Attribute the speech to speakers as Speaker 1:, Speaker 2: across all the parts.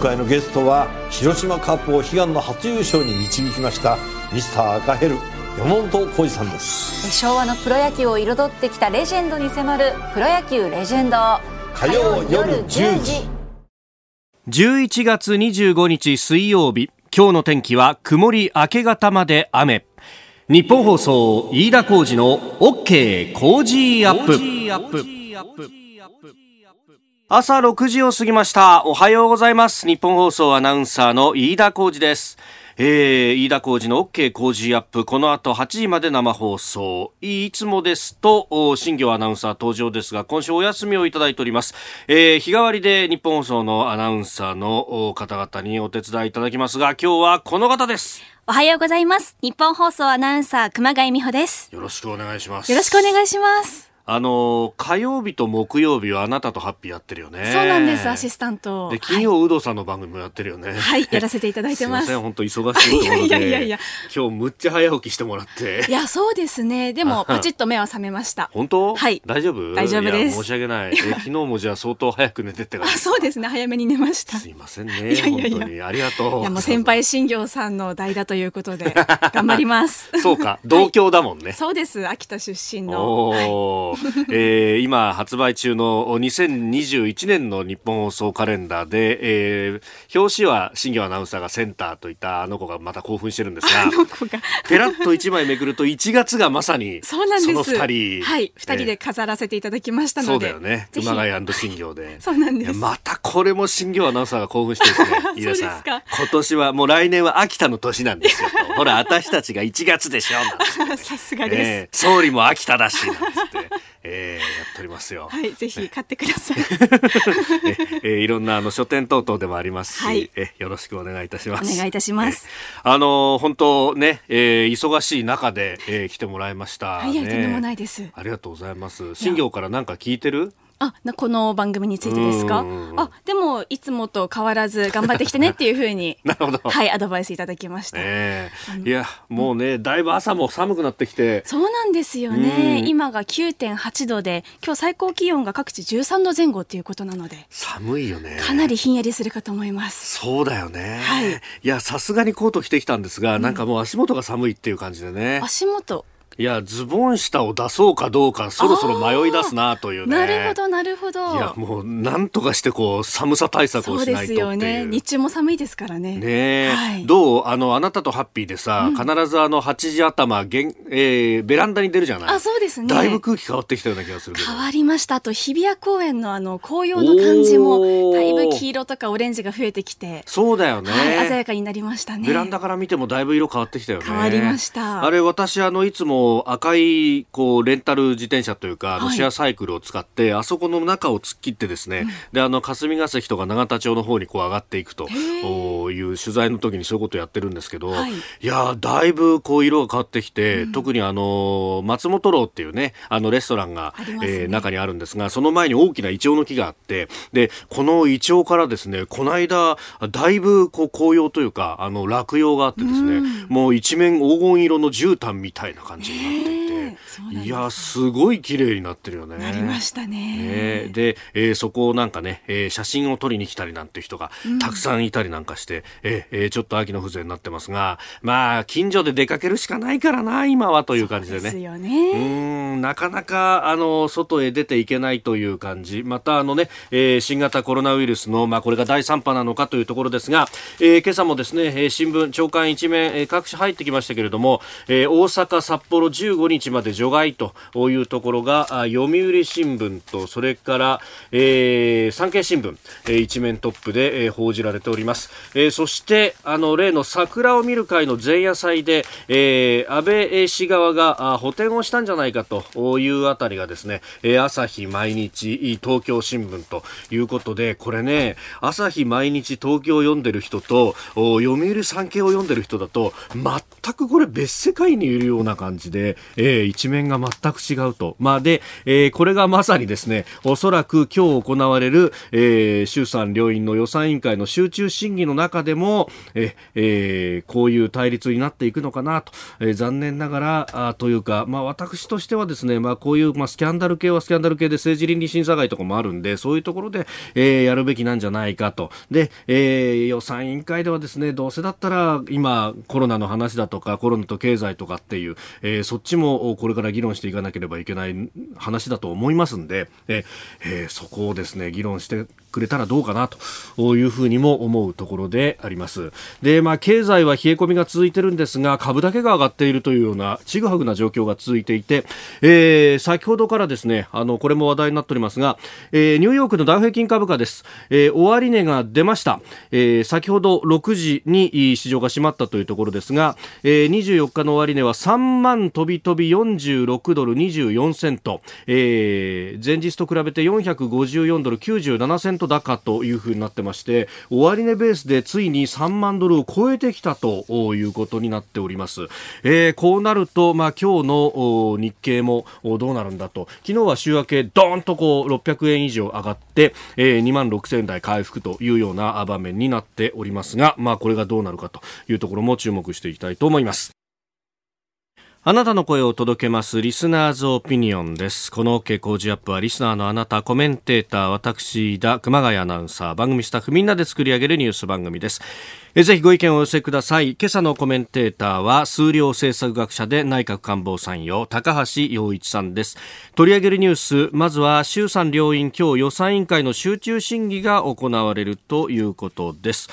Speaker 1: 回のゲストは広島カップを悲願の初優勝に導きましたミスター赤ヘル山本浩二さんです。
Speaker 2: 昭和のプロ野球を彩ってきたレジェンドに迫る「プロ野球レジェンド」
Speaker 1: 火曜夜10時。
Speaker 3: 11月25日水曜日今日の天気は曇り明け方まで雨。日本放送飯田浩二の OK 工事アップ朝6時を過ぎました。おはようございます。日本放送アナウンサーの飯田浩二です。えー、飯田浩二の OK 工事アップ。この後8時まで生放送。いつもですと新業アナウンサー登場ですが今週お休みをいただいております、えー、日替わりで日本放送のアナウンサーの方々にお手伝いいただきますが今日はこの方です。
Speaker 4: おはようございます。日本放送アナウンサー熊谷美穂です。
Speaker 3: よろしくお願いします。
Speaker 4: よろしくお願いします
Speaker 3: あの火曜日と木曜日はあなたとハッピーやってるよね。
Speaker 4: そうなんです、アシスタント。
Speaker 3: で、金曜、有働さんの番組もやってるよね。
Speaker 4: はい、やらせていただいてます。
Speaker 3: す本当忙しいところで。いやいやいや今日むっちゃ早起きしてもらって。
Speaker 4: いや、そうですね。でも、パチッと目は覚めました。
Speaker 3: 本当？
Speaker 4: はい。
Speaker 3: 大丈夫？
Speaker 4: 大丈夫です。
Speaker 3: 申し訳ない。え、昨日もじゃあ相当早く寝てって
Speaker 4: あ、そうですね。早めに寝ました。
Speaker 3: すいませんね。いやいやいや。ありがとう。
Speaker 4: いや、もう先輩新業さんの代打ということで、頑張ります。
Speaker 3: そうか、同郷だもんね。
Speaker 4: そうです。秋田出身の。
Speaker 3: おー。えー今発売中の2021年の日本放送カレンダーで、えー、表紙は新業アナウンサーがセンターといったあの子がまた興奮してるんですが ペラッと1枚めくると1月がまさに
Speaker 4: そうなんです。
Speaker 3: その2
Speaker 4: 人。はい。2人で飾らせていただきましたの
Speaker 3: で、そうだよね。熊谷新業で。
Speaker 4: そうなんです。
Speaker 3: またこれも新業アナウンサーが興奮してですね。飯田さん。今年はもう来年は秋田の年なんですよほら私たちが1月でしょ。
Speaker 4: さすがです、え
Speaker 3: ー、総理も秋田だしなんつってえー、やっておりますよ。
Speaker 4: はい、ぜひ買ってください。
Speaker 3: えー、いろんなあの書店等々でもありますし、はい、えよろしくお願いいたします。
Speaker 4: お願いいたします。
Speaker 3: あの本当ね、えー、忙しい中で、えー、来てもらいました、
Speaker 4: ね。はい、とんでもないです。
Speaker 3: ありがとうございます。新業から何か聞いてる？
Speaker 4: あ、この番組についてですか？あ、でも、いつもと変わらず頑張ってきてねっていうふうに、
Speaker 3: なるほど。
Speaker 4: はい、アドバイスいただきました。
Speaker 3: えー、いや、もうね、だいぶ朝も寒くなってきて。
Speaker 4: そうなんですよね。今が9.8度で、今日最高気温が各地13度前後っていうことなので。
Speaker 3: 寒いよね。
Speaker 4: かなりひんやりするかと思います。
Speaker 3: そうだよね。
Speaker 4: はい。い
Speaker 3: や、さすがにコート着てきたんですが、うん、なんかもう足元が寒いっていう感じでね。
Speaker 4: 足元
Speaker 3: いやズボン下を出そうかどうかそろそろ迷い出すなというね。
Speaker 4: なるほどなるほど。
Speaker 3: いやもうなんとかしてこう寒さ対策をしないとっていう。ね。
Speaker 4: 日中も寒いですからね。
Speaker 3: ね、はい、どう？あのあなたとハッピーでさ、うん、必ずあの8時頭げん、えー、ベランダに出るじゃない？
Speaker 4: あそうですね。
Speaker 3: だいぶ空気変わってきたような気がする
Speaker 4: 変わりました。あと日比谷公園のあの紅葉の感じもだいぶ黄色とかオレンジが増えてきて。
Speaker 3: そうだよね、
Speaker 4: はい、鮮やかになりましたね。
Speaker 3: ベランダから見てもだいぶ色変わってきたよね。
Speaker 4: 変わりました。
Speaker 3: あれ私あのいつも赤いこうレンタル自転車というか、あのシェアサイクルを使って、あそこの中を突っ切ってですね、うん、であの霞が関とか永田町の方にこう上がっていくという取材の時にそういうことをやってるんですけど、はい、いやだいぶこう色が変わってきて、うん、特にあの松本楼っていうねあのレストランが、ね。えー、中にあるんですがその前に大きなイチョウの木があってでこのイチョウからですねこの間だいぶこう紅葉というかあの落葉があってですね、うん、もう一面黄金色の絨毯みたいな感じになっていやすごい綺麗になってるよね。
Speaker 4: なりましたね。
Speaker 3: ねで、えー、そこをなんかね、えー、写真を撮りに来たりなんて人がたくさんいたりなんかして、うん、えー、ちょっと秋の風情になってますが、まあ近所で出かけるしかないからな今はという感じでね。
Speaker 4: ですよね。
Speaker 3: うんなかなかあの外へ出ていけないという感じ。またあのね、えー、新型コロナウイルスのまあこれが第3波なのかというところですが、えー、今朝もですね、えー、新聞長官一面、えー、各紙入ってきましたけれども、えー、大阪札幌15日までで除外というところが読売新聞とそれから、えー、産経新聞、えー、一面トップで、えー、報じられております、えー、そしてあの例の桜を見る会の前夜祭で、えー、安倍氏側が補填をしたんじゃないかというあたりがですね、えー、朝日毎日東京新聞ということでこれね朝日毎日東京を読んでる人と読売産経を読んでる人だと全くこれ別世界にいるような感じで、えー、一面が全く違うと。まあ、で、えー、これがまさにですね、おそらく今日行われる、えー、衆参両院の予算委員会の集中審議の中でも、ええー、こういう対立になっていくのかなと、えー、残念ながら、あというか、まあ、私としてはですね、まあ、こういう、まあ、スキャンダル系はスキャンダル系で政治倫理審査会とかもあるんで、そういうところで、えー、やるべきなんじゃないかと。で、えー、予算委員会ではですね、どうせだったら、今、コロナの話だとか、コロナと経済とかっていう、えー、そっちもこれから議論していかなければいけない話だと思いますんで、えー、そこをですね、議論してくれたらどうかなというふうにも思うところであります。で、まあ、経済は冷え込みが続いてるんですが、株だけが上がっているというような、ちぐはぐな状況が続いていて、えー、先ほどからですね、あの、これも話題になっておりますが、えー、ニューヨークのダウ平均株価です。えー、終値が出ました。えー、先ほど6時に市場が閉まったというところですが、えー、24日の終値は3万飛び飛び46ドル24セント、えー、前日と比べて454ドル97セント高というふうになってまして、終値ベースでついに3万ドルを超えてきたということになっております。えー、こうなると、まあ今日の日経もどうなるんだと、昨日は週明けドーンとこう600円以上上がって、えー、2万6000台回復というような場面になっておりますが、まあこれがどうなるかというところも注目していきたいと思います。あなたの声を届けますリスナーズオピニオンです。この OK 工事アップはリスナーのあなた、コメンテーター、私、田熊谷アナウンサー、番組スタッフみんなで作り上げるニュース番組です。ぜひご意見をお寄せください。今朝のコメンテーターは数量政策学者で内閣官房参与、高橋洋一さんです。取り上げるニュース、まずは衆参両院今日予算委員会の集中審議が行われるということです。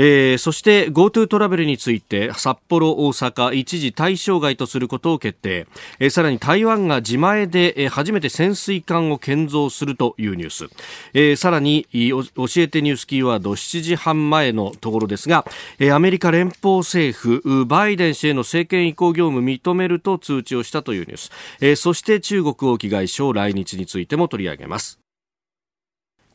Speaker 3: えー、そして GoTo トラベルについて札幌、大阪一時対象外とすることを決定、えー、さらに台湾が自前で、えー、初めて潜水艦を建造するというニュース、えー、さらに教えてニュースキーワード7時半前のところですが、えー、アメリカ連邦政府バイデン氏への政権移行業務認めると通知をしたというニュース、えー、そして中国王毅外相来日についても取り上げます。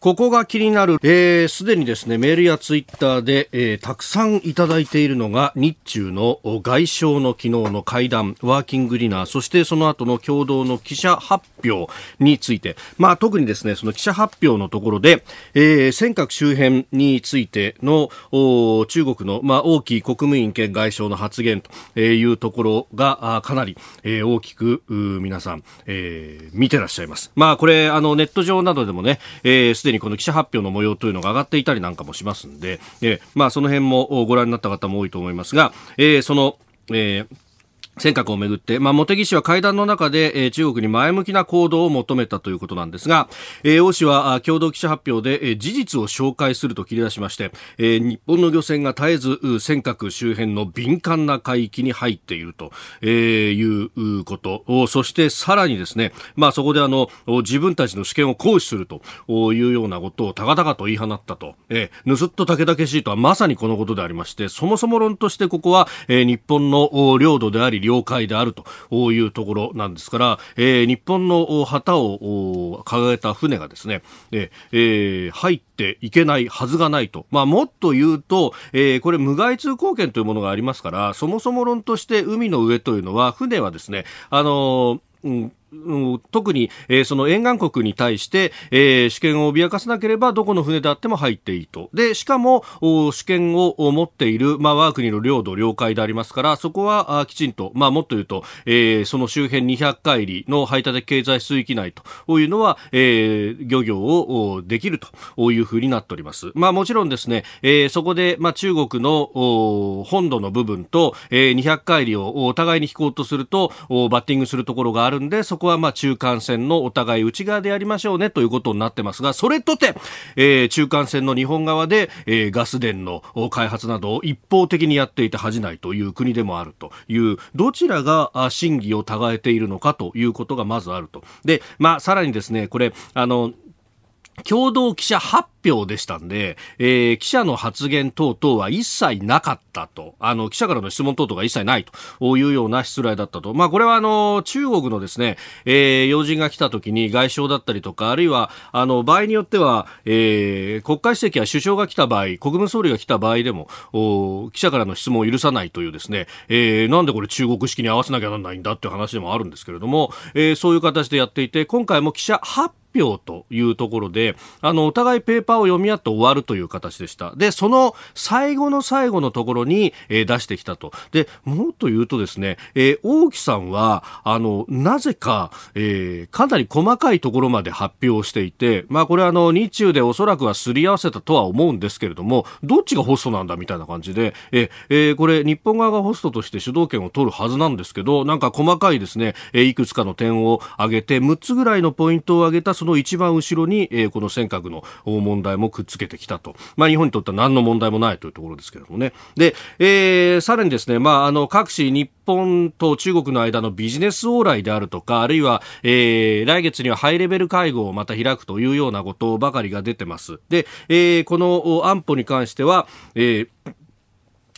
Speaker 3: ここが気になる、えー、すでにですね、メールやツイッターで、えー、たくさんいただいているのが、日中の外相の昨日の会談、ワーキングディナー、そしてその後の共同の記者発表について、まあ特にですね、その記者発表のところで、えー、尖閣周辺についての中国の、まあ、大きい国務委員兼外相の発言というところが、かなり、えー、大きく皆さん、えー、見てらっしゃいます。まあこれ、あの、ネット上などでもね、す、えー、で、ににこの記者発表の模様というのが上がっていたりなんかもしますんで、えー、まあその辺もご覧になった方も多いと思いますが、えー、その、えー、尖閣をめぐって、まあ、茂木氏は会談の中で、えー、中国に前向きな行動を求めたということなんですが、えー、王氏は共同記者発表で、えー、事実を紹介すると切り出しまして、えー、日本の漁船が絶えず尖閣周辺の敏感な海域に入っていると、えー、いうことを、そしてさらにですね、まあ、そこであの、自分たちの主権を行使するというようなことを高々と言い放ったと、えー、盗っと武々しいとはまさにこのことでありまして、そもそも論としてここは、えー、日本の領土であり、領海であるというところなんですから、えー、日本の旗を掲げた船がですね、えー、入っていけないはずがないと。まあ、もっと言うと、えー、これ無害通行権というものがありますから、そもそも論として海の上というのは、船はですね、あのー、うん特に、えー、その沿岸国に対して、えー、主権を脅かさなければどこの船であっても入っていいと。で、しかも、主権を持っている、まあ、我が国の領土、領海でありますから、そこはあきちんと、まあ、もっと言うと、えー、その周辺200海里の排他的経済水域内というのは、えー、漁業をできるというふうになっております。まあ、もちろんですね、えー、そこで、まあ、中国の本土の部分と、えー、200海里をお互いに引こうとすると、バッティングするところがあるんで、そここはまあ中間線のお互い内側でやりましょうねということになってますが、それとて、えー、中間線の日本側で、えー、ガス田の開発などを一方的にやっていて恥じないという国でもあるという、どちらが真偽を違えているのかということがまずあると。で、まあ、さらにですね、これ、あの、共同記者発表でしたんで、えー、記者の発言等々は一切なかったと、あの、記者からの質問等々が一切ないというような失礼だったと。まあ、これはあの、中国のですね、えー、要人が来た時に外相だったりとか、あるいは、あの、場合によっては、えー、国家主席や首相が来た場合、国務総理が来た場合でも、お記者からの質問を許さないというですね、えー、なんでこれ中国式に合わせなきゃならないんだっていう話でもあるんですけれども、えー、そういう形でやっていて、今回も記者発表というところで、あの、お互いペーパーを読み合って終わるという形でした。で、その最後の最後のところに、えー、出してきたと。で、もっと言うとですね、えー、大木さんは、あの、なぜか、えー、かなり細かいところまで発表していて、まあこれあの、日中でおそらくはすり合わせたとは思うんですけれども、どっちがホストなんだみたいな感じで、ええー、これ日本側がホストとして主導権を取るはずなんですけど、なんか細かいですね、えー、いくつかの点を挙げて、6つぐらいのポイントを挙げたその一番後ろに、えー、この尖閣の問題もくっつけてきたと。まあ、日本にとっては何の問題もないというところですけれどもね。で、えー、さらにですね、まあ、あの、各地日本と中国の間のビジネス往来であるとか、あるいは、えー、来月にはハイレベル会合をまた開くというようなことばかりが出てます。で、えー、この安保に関しては、えー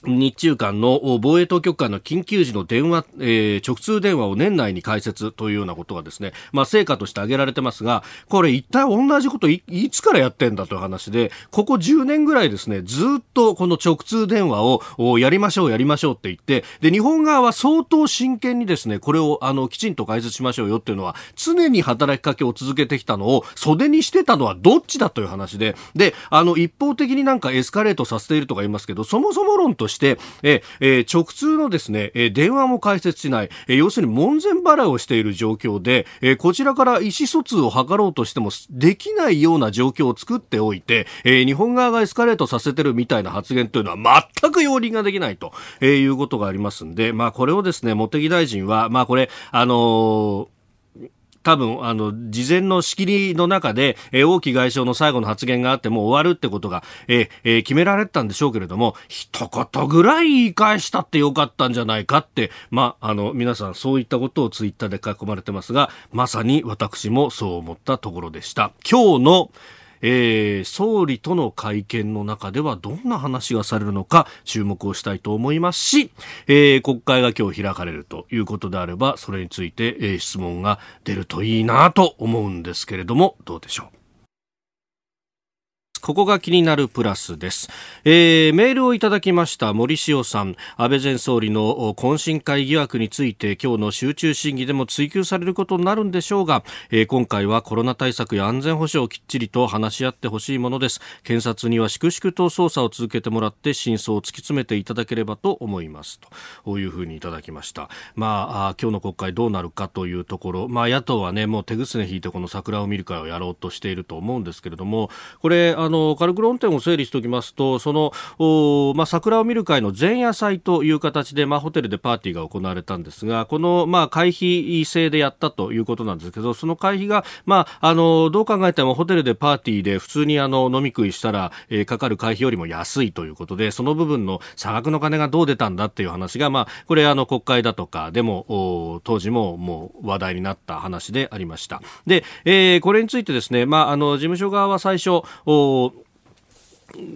Speaker 3: 日中間の防衛当局間の緊急時の電話、えー、直通電話を年内に開設というようなことがですね、まあ、成果として挙げられてますが、これ一体同じこといつからやってんだという話で、ここ10年ぐらいですね、ずっとこの直通電話をやりましょう、やりましょうって言って、で、日本側は相当真剣にですね、これをあの、きちんと開設しましょうよっていうのは、常に働きかけを続けてきたのを袖にしてたのはどっちだという話で、で、あの、一方的になんかエスカレートさせているとか言いますけど、そもそも論として、ええ直通のですね、え電話も開設しない、え要するに門前払いをしている状況で、えこちらから意思疎通を図ろうとしてもできないような状況を作っておいて、え日本側がエスカレートさせてるみたいな発言というのは全く容認ができないと、えいうことがありますんで、まあこれをですね、茂木大臣は、まあこれ、あのー多分、あの、事前の仕切りの中で、えー、王毅外相の最後の発言があってもう終わるってことが、えーえー、決められたんでしょうけれども、一言ぐらい言い返したってよかったんじゃないかって、まあ、あの、皆さんそういったことをツイッターで書き込まれてますが、まさに私もそう思ったところでした。今日の、えー、総理との会見の中ではどんな話がされるのか注目をしたいと思いますし、えー、国会が今日開かれるということであればそれについて、えー、質問が出るといいなと思うんですけれどもどうでしょう？ここが気になるプラスです。えー、メールをいただきました森塩さん、安倍前総理の懇親会疑惑について今日の集中審議でも追及されることになるんでしょうが、えー、今回はコロナ対策や安全保障をきっちりと話し合ってほしいものです。検察には粛々と捜査を続けてもらって真相を突き詰めていただければと思います。というふうにいただきました。まあ、今日の国会どうなるかというところ、まあ野党はね、もう手ぐすね引いてこの桜を見る会をやろうとしていると思うんですけれども、これ、あの、の軽く論点を整理しておきますとそのまあ、桜を見る会の前夜祭という形で、まあ、ホテルでパーティーが行われたんですがこの、まあ、会費制でやったということなんですけどその会費が、まあ、あのどう考えてもホテルでパーティーで普通にあの飲み食いしたら、えー、かかる会費よりも安いということでその部分の差額の金がどう出たんだっていう話が、まあ、これあの国会だとかでも当時ももう話題になった話でありました。で、えー、これについてですね、まあ、あの事務所側は最初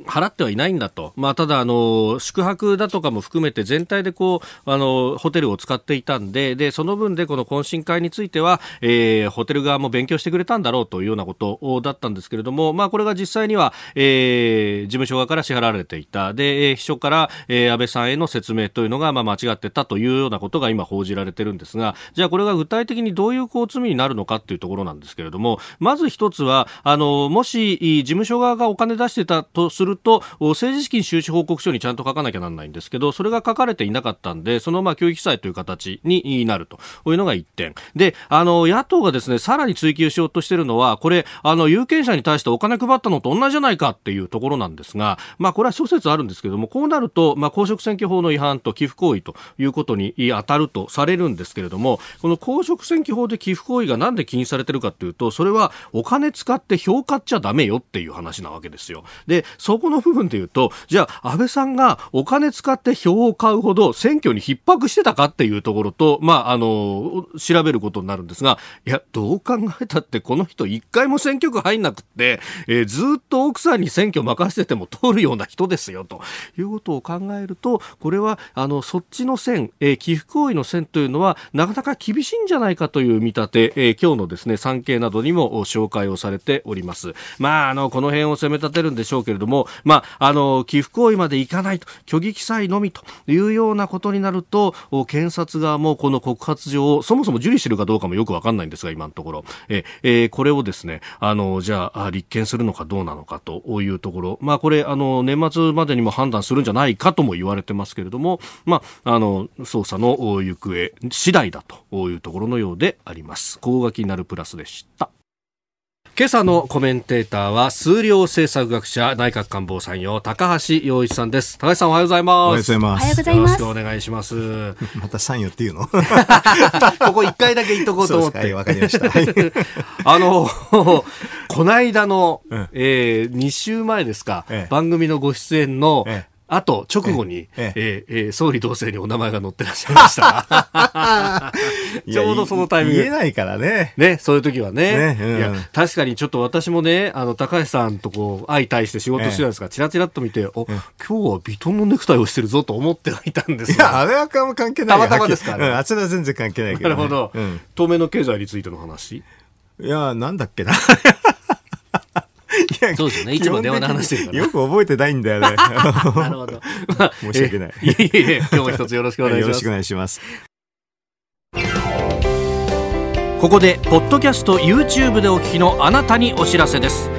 Speaker 3: 払ってはいないんだと、まあ、ただあの、宿泊だとかも含めて全体でこうあのホテルを使っていたんでで、その分でこの懇親会については、えー、ホテル側も勉強してくれたんだろうというようなことだったんですけれども、まあ、これが実際には、えー、事務所側から支払われていた、で秘書から、えー、安倍さんへの説明というのが、まあ、間違ってたというようなことが今、報じられてるんですが、じゃあこれが具体的にどういうこう罪になるのかというところなんですけれども、まず一つは、あのもし事務所側がお金出してたとすると政治資金収支報告書にちゃんと書かなきゃならないんですけどそれが書かれていなかったんでそのまあ教育記載という形になるというのが1点であの野党がですねさらに追及しようとしているのはこれあの有権者に対してお金配ったのと同じじゃないかっていうところなんですが、まあ、これは諸説あるんですけどもこうなると、まあ、公職選挙法の違反と寄付行為ということに当たるとされるんですけれどもこの公職選挙法で寄付行為がなんで禁止されているかというとそれはお金使って票買っちゃだめよっていう話なわけですよ。でそこの部分で言うと、じゃあ、安倍さんがお金使って票を買うほど選挙に逼迫してたかっていうところと、まあ、あの、調べることになるんですが、いや、どう考えたってこの人一回も選挙区入んなくって、えー、ずっと奥さんに選挙任せてても通るような人ですよ、ということを考えると、これは、あの、そっちの線、えー、寄付行為の線というのは、なかなか厳しいんじゃないかという見立て、えー、今日のですね、産経などにも紹介をされております。まあ、あの、この辺を攻め立てるんでしょうけれども、まあ、あの、寄付行為までいかないと、虚偽記載のみというようなことになると、検察側もこの告発状をそもそも受理しているかどうかもよくわかんないんですが、今のところ。ええー、これをですね、あの、じゃあ、立件するのかどうなのかというところ。まあ、これ、あの、年末までにも判断するんじゃないかとも言われてますけれども、まあ、あの、捜査の行方次第だというところのようであります。高垣なるプラスでした。今朝のコメンテーターは数量政策学者内閣官房参与高橋洋一さんです。高橋さんおはようございます。おはようござい
Speaker 4: ます。よ
Speaker 3: ろしくお願いします。
Speaker 5: また参与っていうの？
Speaker 3: ここ一回だけ言っとこうと思って。
Speaker 5: わかりました。
Speaker 3: あのこの間の、うん、えー、2週前ですか、ええ、番組のご出演の、ええあと直後に、ええええ総理同棲にお名前が載ってらっしゃいました。ちょうどそのタイミング。
Speaker 5: 言えないからね。
Speaker 3: ね、そういう時はね。ねうん、いや、確かにちょっと私もね、あの、高橋さんとこう、相対して仕事してたんですが、チラチラっと見て、お、今日はビトンのネクタイをしてるぞと思ってはいたんです
Speaker 5: が。いや、あれは関係ない。
Speaker 3: たまたまですか
Speaker 5: ら、ね。うん、あちらは全然関係ないけど、
Speaker 3: ね、なるほど。うん、透明の経済についての話？
Speaker 5: いや、なんだっけな。
Speaker 3: そうですよね。いつも電話で話してるから。
Speaker 5: よく覚えてないんだよね。
Speaker 3: なるほど。
Speaker 5: 申し訳ない。
Speaker 3: いえいえ、今日も一つよろしくお願いします。よろ
Speaker 5: しくお願いします。
Speaker 3: ここで、ポッドキャスト YouTube でお聞きのあなたにお知らせです。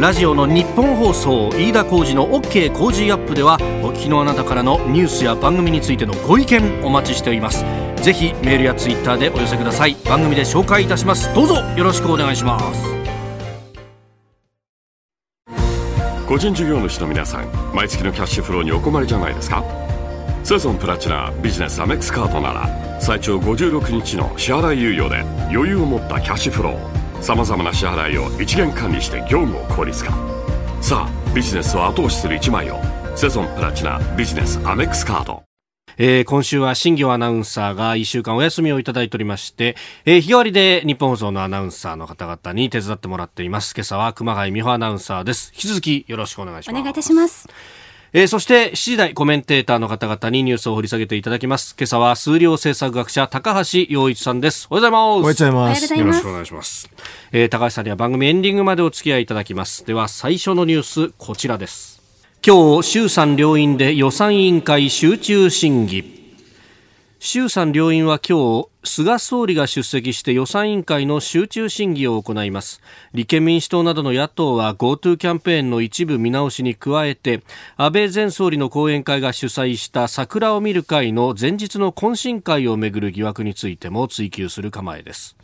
Speaker 3: ラジオの日本放送飯田浩二の OK 工事アップではお聞きのあなたからのニュースや番組についてのご意見お待ちしておりますぜひメールやツイッターでお寄せください番組で紹介いたしますどうぞよろしくお願いします
Speaker 6: 個人事業主の皆さん毎月のキャッシュフローにお困りじゃないですか？セゾンプラチナビジネスアメックスカードなら最長56日の支払い猶予で余裕を持ったキャッシュフローさまざまな支払いを一元管理して業務を効率化。さあビジネスを後押しする一枚をセゾンプラチナビジネスアメックスカード
Speaker 3: えー、今週は新業アナウンサーが1週間お休みをいただいておりまして、えー、日替わりで日本放送のアナウンサーの方々に手伝ってもらっています。今朝は熊谷美穂アナウンサーです。引き続きよろしくお願いします。
Speaker 4: お願いいたします。
Speaker 3: えー、そして7時台コメンテーターの方々にニュースを掘り下げていただきます。今朝は数量政策学者高橋洋一さんです。おはようございます。おはよう
Speaker 5: ございます。
Speaker 3: よろしくお願いします。えー、高橋さんには番組エンディングまでお付き合いいただきます。では最初のニュースこちらです。今日衆参両院で予算委員会集中審議。衆参両院は今日菅総理が出席して予算委員会の集中審議を行います立憲民主党などの野党は GoTo キャンペーンの一部見直しに加えて安倍前総理の後援会が主催した桜を見る会の前日の懇親会をめぐる疑惑についても追及する構えです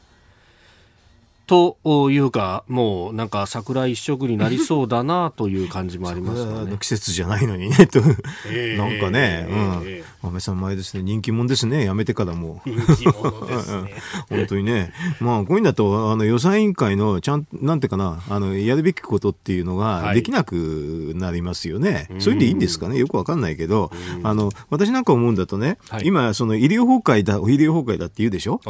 Speaker 3: というか、もうなんか桜一色になりそうだなという感じもありますね。
Speaker 5: 季節じゃないのにね、と。えー、なんかね、うん。えー、安倍さん前ですね、人気者ですね、やめてからも。
Speaker 3: 人気者ですね。
Speaker 5: 本当にね。まあ、こういうんだと、あの予算委員会の、ちゃん、なんていうかな、あの、やるべきことっていうのができなくなりますよね。はい、そういうんでいいんですかね、よくわかんないけど、あの、私なんか思うんだとね、はい、今、その医療崩壊だ、医療崩壊だって言うでしょ？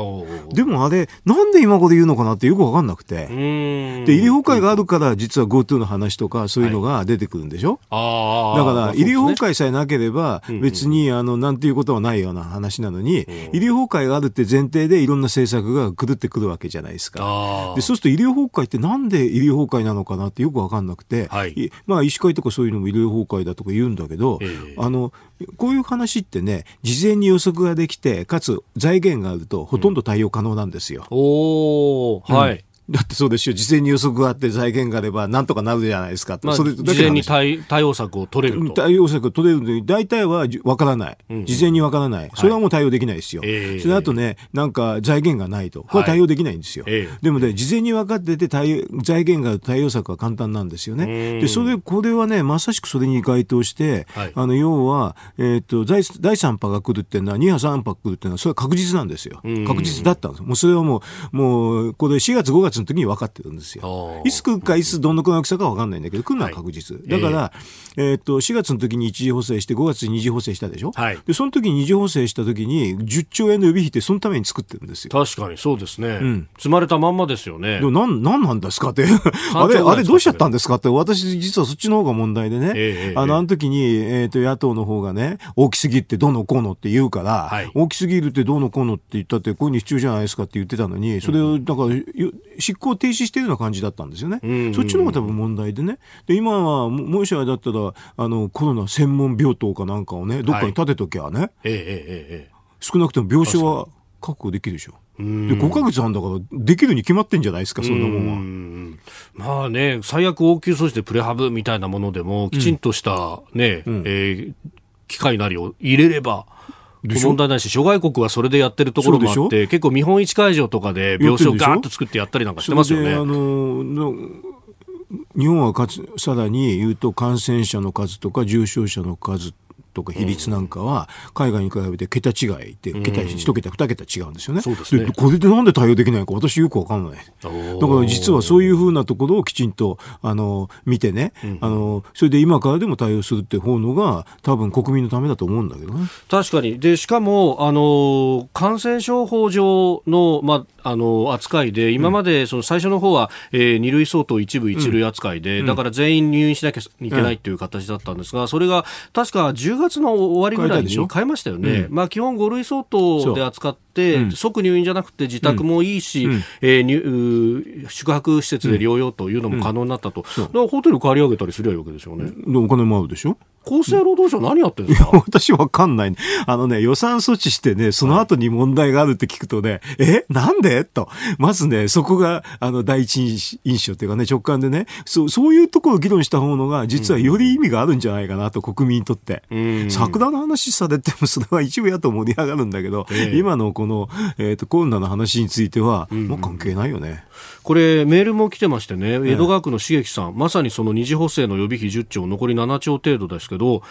Speaker 5: でもあれ、なんで今こで言うのかなってよくわかんなくて。で、医療崩壊があるから、実は GoTo の話とか、そういうのが出てくるんでしょ、はい、だから、医療崩壊さえなければ、別に、あの、なんていうことはないような話なのに、医療崩壊があるって前提でいろんな政策が狂ってくるわけじゃないですか。で、そうすると医療崩壊ってなんで医療崩壊なのかなってよくわかんなくて、はい、まあ、医師会とかそういうのも医療崩壊だとか言うんだけど、あの、こういう話ってね、事前に予測ができて、かつ財源があると、ほとんど対応可能なんですよ。
Speaker 3: うん、おはい。
Speaker 5: だってそうですよ。事前に予測があって財源があればなんとかなるじゃないですか。
Speaker 3: まあ、それ事前に対対応策を取れると。
Speaker 5: 対応策を取れるのに、大体はわからない。事前にわからない。それはもう対応できないですよ。はい、それあとね、なんか財源がないと。これは対応できないんですよ。はい、でもね、事前に分かってて対財源がある対応策は簡単なんですよね。で、それ、これはね、まさしくそれに該当して、はい、あの、要は、えっ、ー、と、第第3波が来るっていうのは、2波3波来るっていうのは、それは確実なんですよ。確実だったんです。もうそれはもう、もう、これ4月5月月の時に分かってるんですよ。いつ来るかいつどのくらいの大きさか分かんないんだけど、来るのは確実。はい、だから、えー、えー、っと、4月の時に一次補正して、5月に二次補正したでしょ？はい、で、その時に二次補正した時に、10兆円の予備費ってそのために作ってるんですよ。
Speaker 3: 確かにそうですね。うん、積まれたまんまですよね。
Speaker 5: でなん、なんなん ですかって。あれ、あれどうしちゃったんですかって、私実はそっちの方が問題でね。えー、あの、あの時に、えー、っと、野党の方がね、大きすぎってどうのこうのって言うから、はい、大きすぎるってどうのこうのって言ったって、こういうに必要じゃないですかって言ってたのに、それを、だから、執行停止してるような感じだったんですよね。そっちの方が多分問題でね。で、今は、もしあれだったら、あの、コロナ専門病棟かなんかをね、どっかに建てときゃね、はい、ええええ、少なくとも病床は確保できるでしょ。で5か月あんだからできるに決まってんじゃないですかそんなもん
Speaker 3: は。まあね最悪応急措置でプレハブみたいなものでもきちんとしたね、うん、えー、機械なりを入れれば問題ないし、諸外国はそれでやってるところもあって、結構見本市会場とかで病床ガーッと作ってやったりなんかしてますよね。あの
Speaker 5: 日本はかつさらに言うと感染者の数とか重症者の数とか比率なんかは海外に比べて桁違いで桁1桁2桁違うんですよね。で、ね、これでなんで対応できないか私よくわかんない。だから実はそういうふうなところをきちんとあの見てね、うん、あのそれで今からでも対応するって方のが多分国民のためだと思うんだけどね。
Speaker 3: 確かにでしかもあの感染症法上のまああの扱いで今までその最初の方は、うん、えー、2類相当一部一類扱いで、うん、だから全員入院しなきゃいけないという形だったんですが、それが確か10月の終わりぐらいに変えましたよね。まあ基本5類相当で扱って、うん、即入院じゃなくて自宅もいいし、うん、えー、宿泊施設で療養というのも可能になったと、うん、だからホテル借り上げたりするわけでしょうね。
Speaker 5: お金もあるでしょ？
Speaker 3: 厚生労働省何やってんですか？
Speaker 5: 私わかんない。あのね、予算措置してね、その後に問題があるって聞くとね、はい、え？なんで？と。まずね、そこが、あの、第一印象っていうかね、直感でね、そう、そういうところを議論した方のが、実はより意味があるんじゃないかなと、国民にとって。桜の話されても、それは一部やと盛り上がるんだけど、えー、今のこの、えっ、ー、と、コロナの話については、もう関係ないよね。
Speaker 3: これ、メールも来てましてね、江戸川区の茂樹さん、まさにその二次補正の予備費10兆、残り7兆程度ですけど、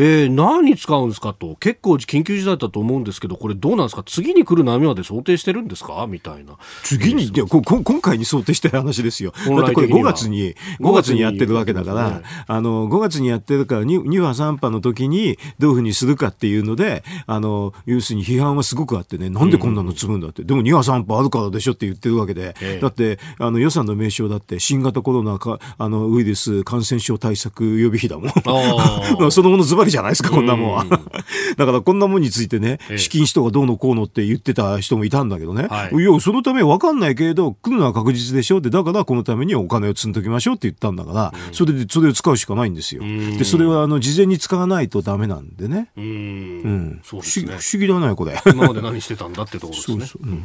Speaker 3: えー、何に使うんですかと、結構緊急事態だと思うんですけど、これどうなんですか、次に来る波まで想定してるんですか？みたいな。
Speaker 5: 次に、いやこ今回に想定してる話ですよ。だってこれ5月に、5月にやってるわけだから、ね、あの、5月にやってるから2、2波3波の時にどういうふうにするかっていうので、あの、要するに批判はすごくあってね、なんでこんなの積むんだって、うん、でも2波3波あるからでしょって言ってるわけで、ええ、だって、あの予算の名称だって新型コロナかあのウイルス感染症対策予備費だもん。そのものズバリじゃないですか、こんなもんは。だからこんなもんについてね、資金使途がどうのこうのって言ってた人もいたんだけどね、はい、いや、そのため分かんないけれど、来るのは確実でしょって、だからこのためにはお金を積んどきましょうって言ったんだから、それで、それを使うしかないんですよ。で、それはあの事前に使わないとダメなんでね。うん。うん、そうですね。不思議だね、これ。
Speaker 3: 今まで何してたんだってところですね。そうそううん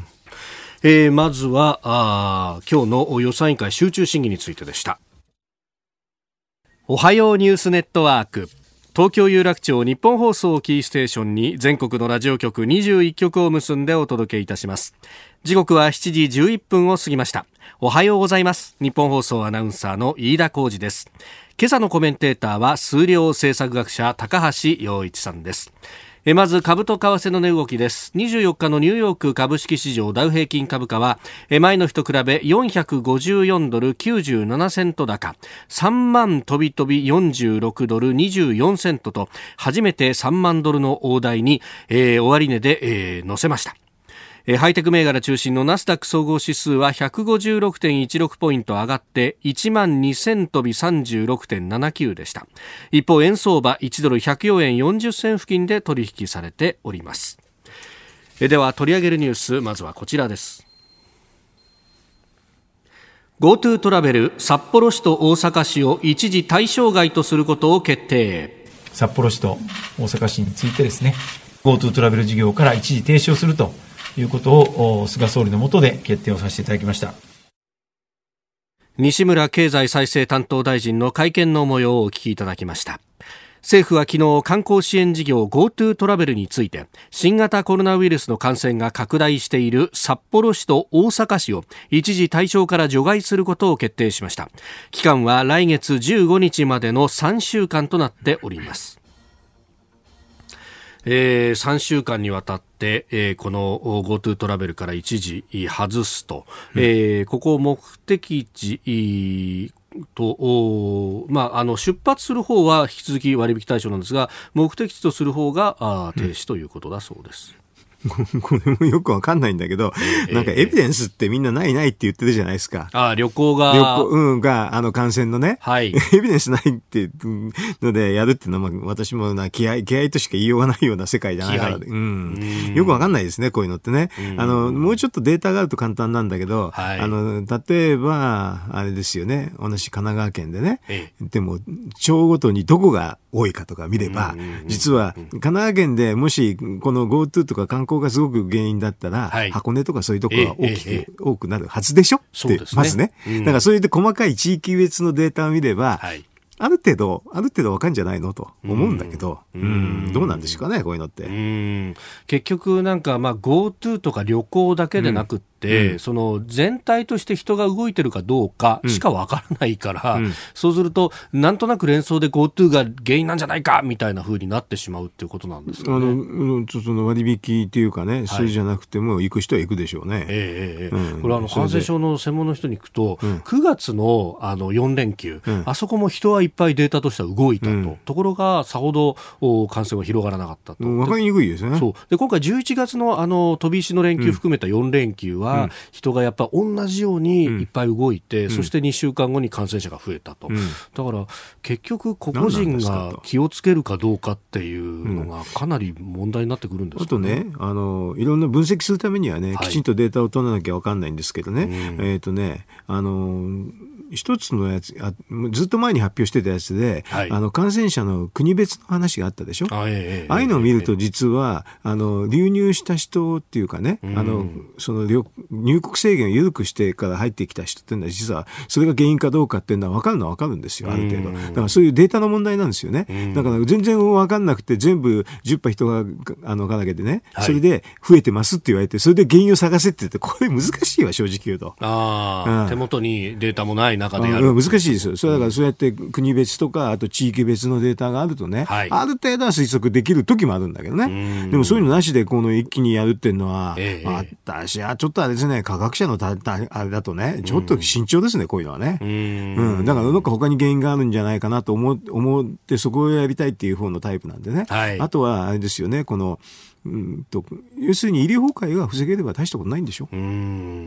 Speaker 3: えー、まずはあ今日の予算委員会集中審議についてでしたおはようニュースネットワーク東京有楽町日本放送キーステーションに全国のラジオ局21局を結んでお届けいたします。時刻は7時11分を過ぎました。おはようございます。日本放送アナウンサーの飯田浩二です。今朝のコメンテーターは数量政策学者高橋洋一さんです。まず株と為替の値動きです。24日のニューヨーク株式市場ダウ平均株価は前の日と比べ454ドル97セント高。3万飛び飛び46ドル24セントと初めて3万ドルの大台に、えー、終値で、えー、乗せました。えハイテク銘柄中心のナスダック総合指数は156.16ポイント上がって1万2000飛び36.79でした。一方円相場1ドル104円40銭付近で取引されております。えでは取り上げるニュースまずはこちらです。GoTo トラベル札幌市と大阪市を一時対象外とすることを決定。
Speaker 7: 札幌市と大阪市についてですね GoTo トラベル事業から一時停止をするということを菅総理の下で決定をさせていただきました。
Speaker 3: 西村経済再生担当大臣の会見の模様をお聞きいただきました。政府は昨日観光支援事業 GoTo トラベルについて新型コロナウイルスの感染が拡大している札幌市と大阪市を一時対象から除外することを決定しました。期間は来月15日までの3週間となっております。えー、3週間にわたって、えー、この GoTo トラベルから一時外すと、うん、えー、ここ目的地とまあ、あの出発する方は引き続き割引対象なんですが目的地とする方があ停止ということだそうです。
Speaker 5: これもよくわかんないんだけど、なんかエビデンスってみんなないないって言ってるじゃないですか。
Speaker 3: ああ、旅行が。
Speaker 5: 旅行、うん、が、あの感染のね。はい。エビデンスないってのでやるっていうのは、私もな、気合、気合としか言いようがないような世界じゃないから。うん。よくわかんないですね、こういうのってね。あの、もうちょっとデータがあると簡単なんだけど、はい、あの、例えば、あれですよね、同じ神奈川県でね。でも、町ごとにどこが多いかとか見れば、実は、神奈川県でもし、この GoTo とか観光がすごく原因だったら、はい、箱根とかそういうところが大きく、多くなるはずでしょ？って、まずね。だからそういう細かい地域別のデータを見れば、はい。ある程度、ある程度わかるんじゃないのと思うんだけど、うん、どうなんでしょうかね、こういうのって。
Speaker 3: 結局なんか、まあ、GoTo とか旅行だけでなくて、、うん、その全体として人が動いてるかどうかしかわからないから、うん、そうすると、なんとなく連想で GoTo が原因なんじゃないかみたいなふうになってしまうっていうことなんですか、ね、あ
Speaker 5: のその割引っていうかね、それじゃなくても、行く人は行くでしょうね。
Speaker 3: ええええこれあの、感染症の専門の人に行くと、うん、9月のあの4連休、あそこも人はいっぱいデータとしては動いたと、ところがさほど感染は広がらなかったと。
Speaker 5: わかりにくいですね。
Speaker 3: そう。で今回11月のあの飛び石の連休含めた4連休は、人がやっぱ同じようにいっぱい動いて、そして2週間後に感染者が増えたと、だから結局、個々人が気をつけるかどうかっていうのがかなり問題になってくるんです、
Speaker 5: ね、あとねあの、いろんな分析するためにはね、きちんとデータを取らなきゃ分かんないんですけどね、えっ、とね、あの一つのやつあ、ずっと前に発表してたやつで、はい、あの感染者の国別の話があったでしょ？あ,、えああいうのを見ると実は、あの流入した人っていうかね、あのその入国制限を緩くしてから入ってきた人っていうのは実はそれが原因かどうかっていうのは分かるのは分かるんですよ、ある程度。だからそういうデータの問題なんですよね。だから全然分かんなくて全部10羽人があのかなげてね、それで増えてますって言われて、それで原因を探せって言って、これ難しいわ、正直言うと。
Speaker 3: ああ、うん、手元にデータもない中でや
Speaker 5: る。難しいですよ。それだからそうやって国別とか、あと地域別のデータがあるとね、はい、ある程度は推測できる時もあるんだけどね。でもそういうのなしでこの一気にやるっていうのは、ええ、私はちょっとあれですね、科学者のたあれだとね、ちょっと慎重ですね、こういうのはね。うん,、だからなんか他に原因があるんじゃないかなと思思ってそこをやりたいっていう方のタイプなんでね。はい、あとはあれですよね、この、うんと要するに医療崩壊が防げれば大したことないんでしょ？うん。う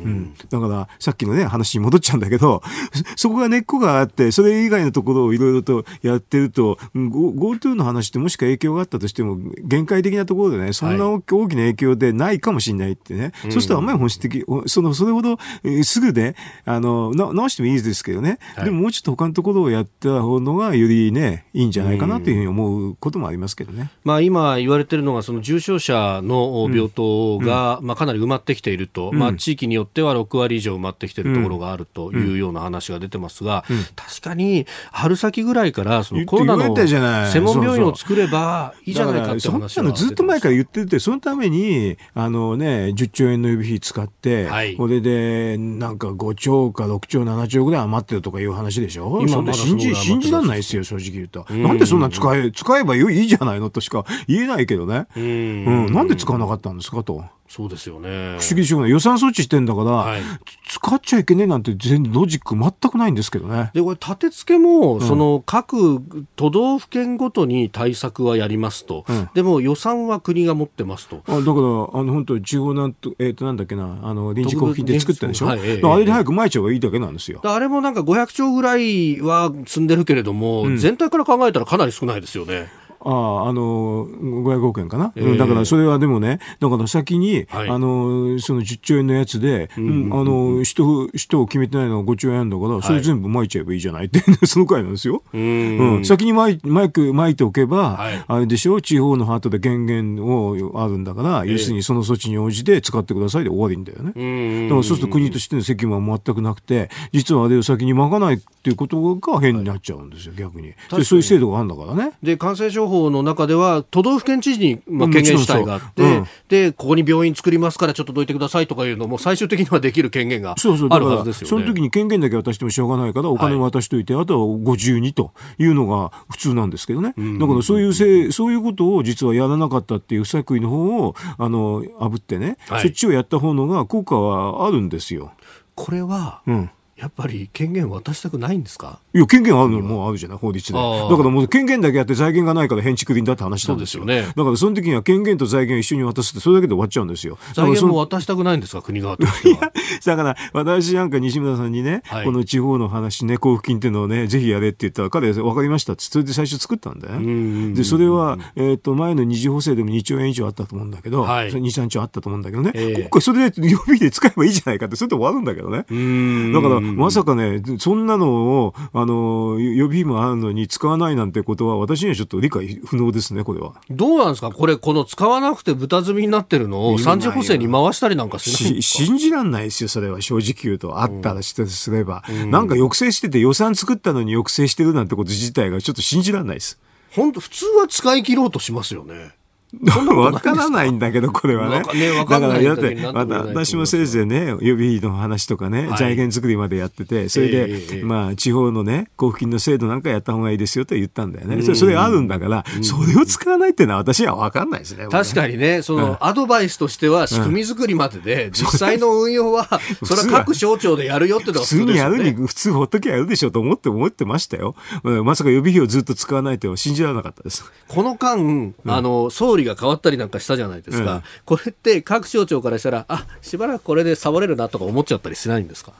Speaker 5: ん。だからさっきのね話に戻っちゃうんだけど そこが根っこがあってそれ以外のところをいろいろとやってると GoTo の話ってもしか影響があったとしても限界的なところでねそんな大きな影響でないかもしれないってね、はい、そうするとあんまり本質的そのそれほど、えー、すぐねあの直してもいいですけどね、はい、でももうちょっと他のところをやった方のがよりねいいんじゃないかなというふうに思うこともありますけどね。
Speaker 3: まあ今言われてるのがその重症者者の病棟が、まあ、かなり埋まってきていると、まあ、地域によっては6割以上埋まってきているところがあるというような話が出てますが、確かに春先ぐらいからそのコロナの専門病院を作ればいいじゃないかって話が
Speaker 5: ずっと前から言ってて、そのためにあの、ね、10兆円の予備費使って、はい、これでなんか5兆か6兆、7兆ぐらい余ってるとかいう話でしょ、今そんな信じ信じられないですよ、正直言うと。なんでそんな使え使えばいいじゃないのとしか言えないけどね。うんうん、なんで使わなかったんですかと。
Speaker 3: そうですよね。
Speaker 5: 不思議でしょうがない。予算措置してんだから、はい、使っちゃいけねえなんて全然ロジック全くないんですけどね。
Speaker 3: で、これ立て付けも、うん、その各都道府県ごとに対策はやりますと。うん、でも予算は国が持ってますと。
Speaker 5: あだから、あの本当地方なんと、えっ、ー、となんだっけな、あの臨時交付金で作ったでしょ？はい、えー、あれで早く撒いちゃえばいいだけなんですよ。
Speaker 3: あれもなんか500兆ぐらいは積んでるけれども、うん、全体から考えたらかなり少ないですよね。
Speaker 5: ああ、あの、500億円かな、えー、だからそれはでもね、だから先に、はい、あの、その10兆円のやつで、うん、あの、人、人を決めてないのは5兆円だから、それ全部巻いちゃえばいいじゃないって、その回なんですよ。うん、先に巻い巻く巻いておけば、はい、あれでしょ、地方のハートで権限をあるんだから、えー、要するにその措置に応じて使ってくださいで終わりんだよね。だからそうすると国としての責務は全くなくて、実はあれを先に巻かないっていうことが変になっちゃうんですよ、逆に。でそういう制度があるんだからね。
Speaker 3: で、感染症法法の中では都道府県知事にまあ権限主体があって、うん、でここに病院作りますからちょっとどいてくださいとかいうのも最終的にはできる権限があるはずですよね。
Speaker 5: その時に権限だけ渡してもしょうがないからお金を渡しといて、はい、あとはご自由にというのが普通なんですけどね。だからそういうせそういうことを実はやらなかったっていう不作為の方をあのあぶってね、はい、そっちをやった方のが効果はあるんですよ。
Speaker 3: これは、うんやっぱり権限渡したくないんですか？
Speaker 5: いや、権限あるのもあるじゃない、法律で。だからもう権限だけあって財源がないから返築林だって話なんですよ。ね。だからその時には権限と財源一緒に渡すって、それだけで終わっちゃうんですよ。
Speaker 3: 財源も渡したくないんですか、国側としては。
Speaker 5: だから私なんか西村さんにね、はい、この地方の話ね、交付金っていうのをね、ぜひやれって言ったら、彼分かりましたって、それで最初作ったんだよ。で、それは、えっ、ー、と、前の二次補正でも2兆円以上あったと思うんだけど、はい、2、3兆あったと思うんだけどね、えー、それで予備で使えばいいじゃないかって、それで終わるんだけどね。だから、まさかね、そんなのを、あの、予備費もあるのに使わないなんてことは、私にはちょっと理解不能ですね、これは。
Speaker 3: どうなんですか？これ、この使わなくて豚積みになってるのを三次補正に回したりなんかしない
Speaker 5: 信じらんないですよ、それは正直言うと。あったらしてすれば、うん。なんか抑制してて予算作ったのに抑制してるなんてこと自体がちょっと信じらんないです。
Speaker 3: 本当普通は使い切ろうとしますよね。
Speaker 5: わからないんだけど、これはね。ねだから、だって、私もせいぜいね、予備費の話とかね、財源作りまでやってて、それで、まあ、地方のね、交付金の制度なんかやった方がいいですよと言ったんだよね。それあるんだから、それを使わないっていうのは私はわかんないですね。
Speaker 3: 確かにね、その、アドバイスとしては仕組み作りまでで、実際の運用は、それは各省庁でやるよってのが
Speaker 5: 普通にやるに、普通ほっときゃやるでしょうと思って思ってましたよ。まさか予備費をずっと使わないと信じられなかったです。
Speaker 3: この間、あの、総理が変わったりなんかしたじゃないですか、うん、これって各省庁からしたら、あしばらくこれでサボれるなとか思っちゃったりしないんですか？